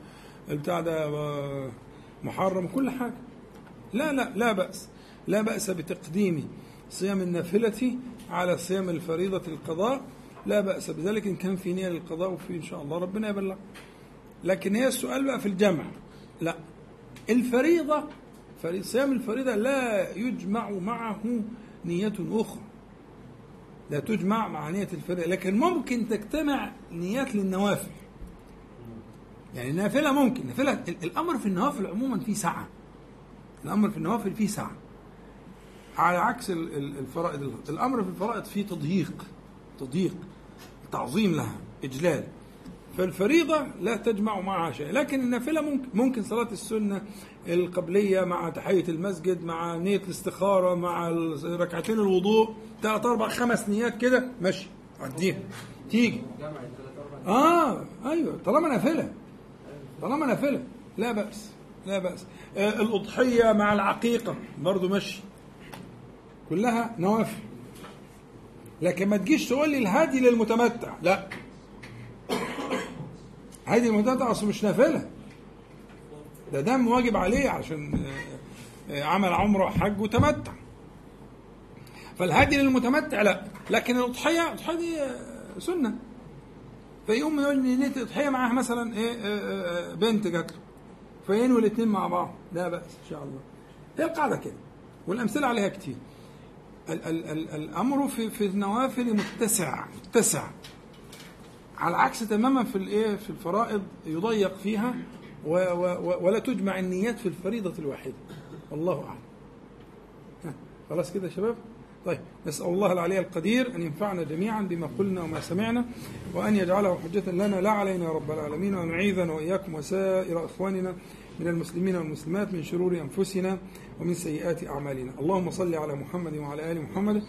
البتاع ده آه، محرم كل حاجة. لا لا لا بأس. لا بأس بتقديم صيام النافلة على صيام الفريضة القضاء لا بأس بذلك إن كان في نية للقضاء وفي إن شاء الله ربنا يبلغ. لكن هي السؤال بقى في الجمع. لا. الفريضة فريضة صيام الفريضة لا يجمع معه نية أخرى. لا تجمع مع نية الفريضة. لكن ممكن تجتمع نيات للنوافل. يعني النافلة ممكن. النافلة ال- الأمر في النوافل عموما فيه سعة الأمر في النوافل فيه سعة على عكس ال- ال- الفرائض الأمر في الفرائض فيه تضييق. تضييق. تعظيم لها إجلال. فالفريضة لا تجمع معها شيء لكن النافلة ممكن ممكن صلاة السنة القبلية مع تحية المسجد مع نية الاستخارة مع ركعتين الوضوء ثلاث أربع خمس نيات كده ماشي عديها. تيجي. آه أيوه. طالما نافلة. طالما نافلة. لا بأس. لا بأس. آه الأضحية مع العقيقة برضو ماشي كلها نوافل. لكن ما تجيش تقول لي الهدي للمتمتع. لا. هدي المتمتع اصله مش نافلة. ده دم واجب عليه عشان آه، عمل عمره حج وتمتع. فالهدي للمتمتع لا. لكن الأضحية الأضحية دي آه، سنة. فيقوم يقول لي نية الأضحية معاها مثلا إيه آه، بنت جات له. فينوي الاثنين مع بعض. لا بأس إن شاء الله. هي القاعدة كده والأمثلة عليها كتير. ال ال ال الأمر في في النوافل متسع متسع. على العكس تماما في الايه في الفرائض يضيق فيها و و ولا تجمع النيات في الفريضة الواحدة. والله أعلم. ها، خلاص كده يا شباب؟ طيب نسأل الله العلي القدير أن ينفعنا جميعا بما قلنا وما سمعنا وأن يجعله حجة لنا لا علينا يا رب العالمين وأن وإياكم وسائر إخواننا من المسلمين والمسلمات من شرور أنفسنا ومن سيئات أعمالنا. اللهم صل على محمد وعلى آل محمد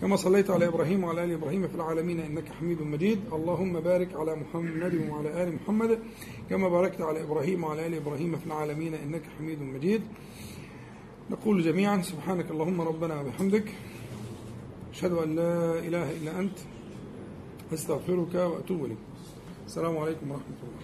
كما صليت على إبراهيم وعلى آل إبراهيم في العالمين إنك حميد مجيد. اللهم بارك على محمد وعلى آل محمد كما باركت على إبراهيم وعلى آل إبراهيم في العالمين إنك حميد مجيد. نقول جميعا سبحانك اللهم ربنا وبحمدك. أشهد أن لا إله إلا أنت. أستغفرك وأتوب إليك. السلام عليكم ورحمة الله.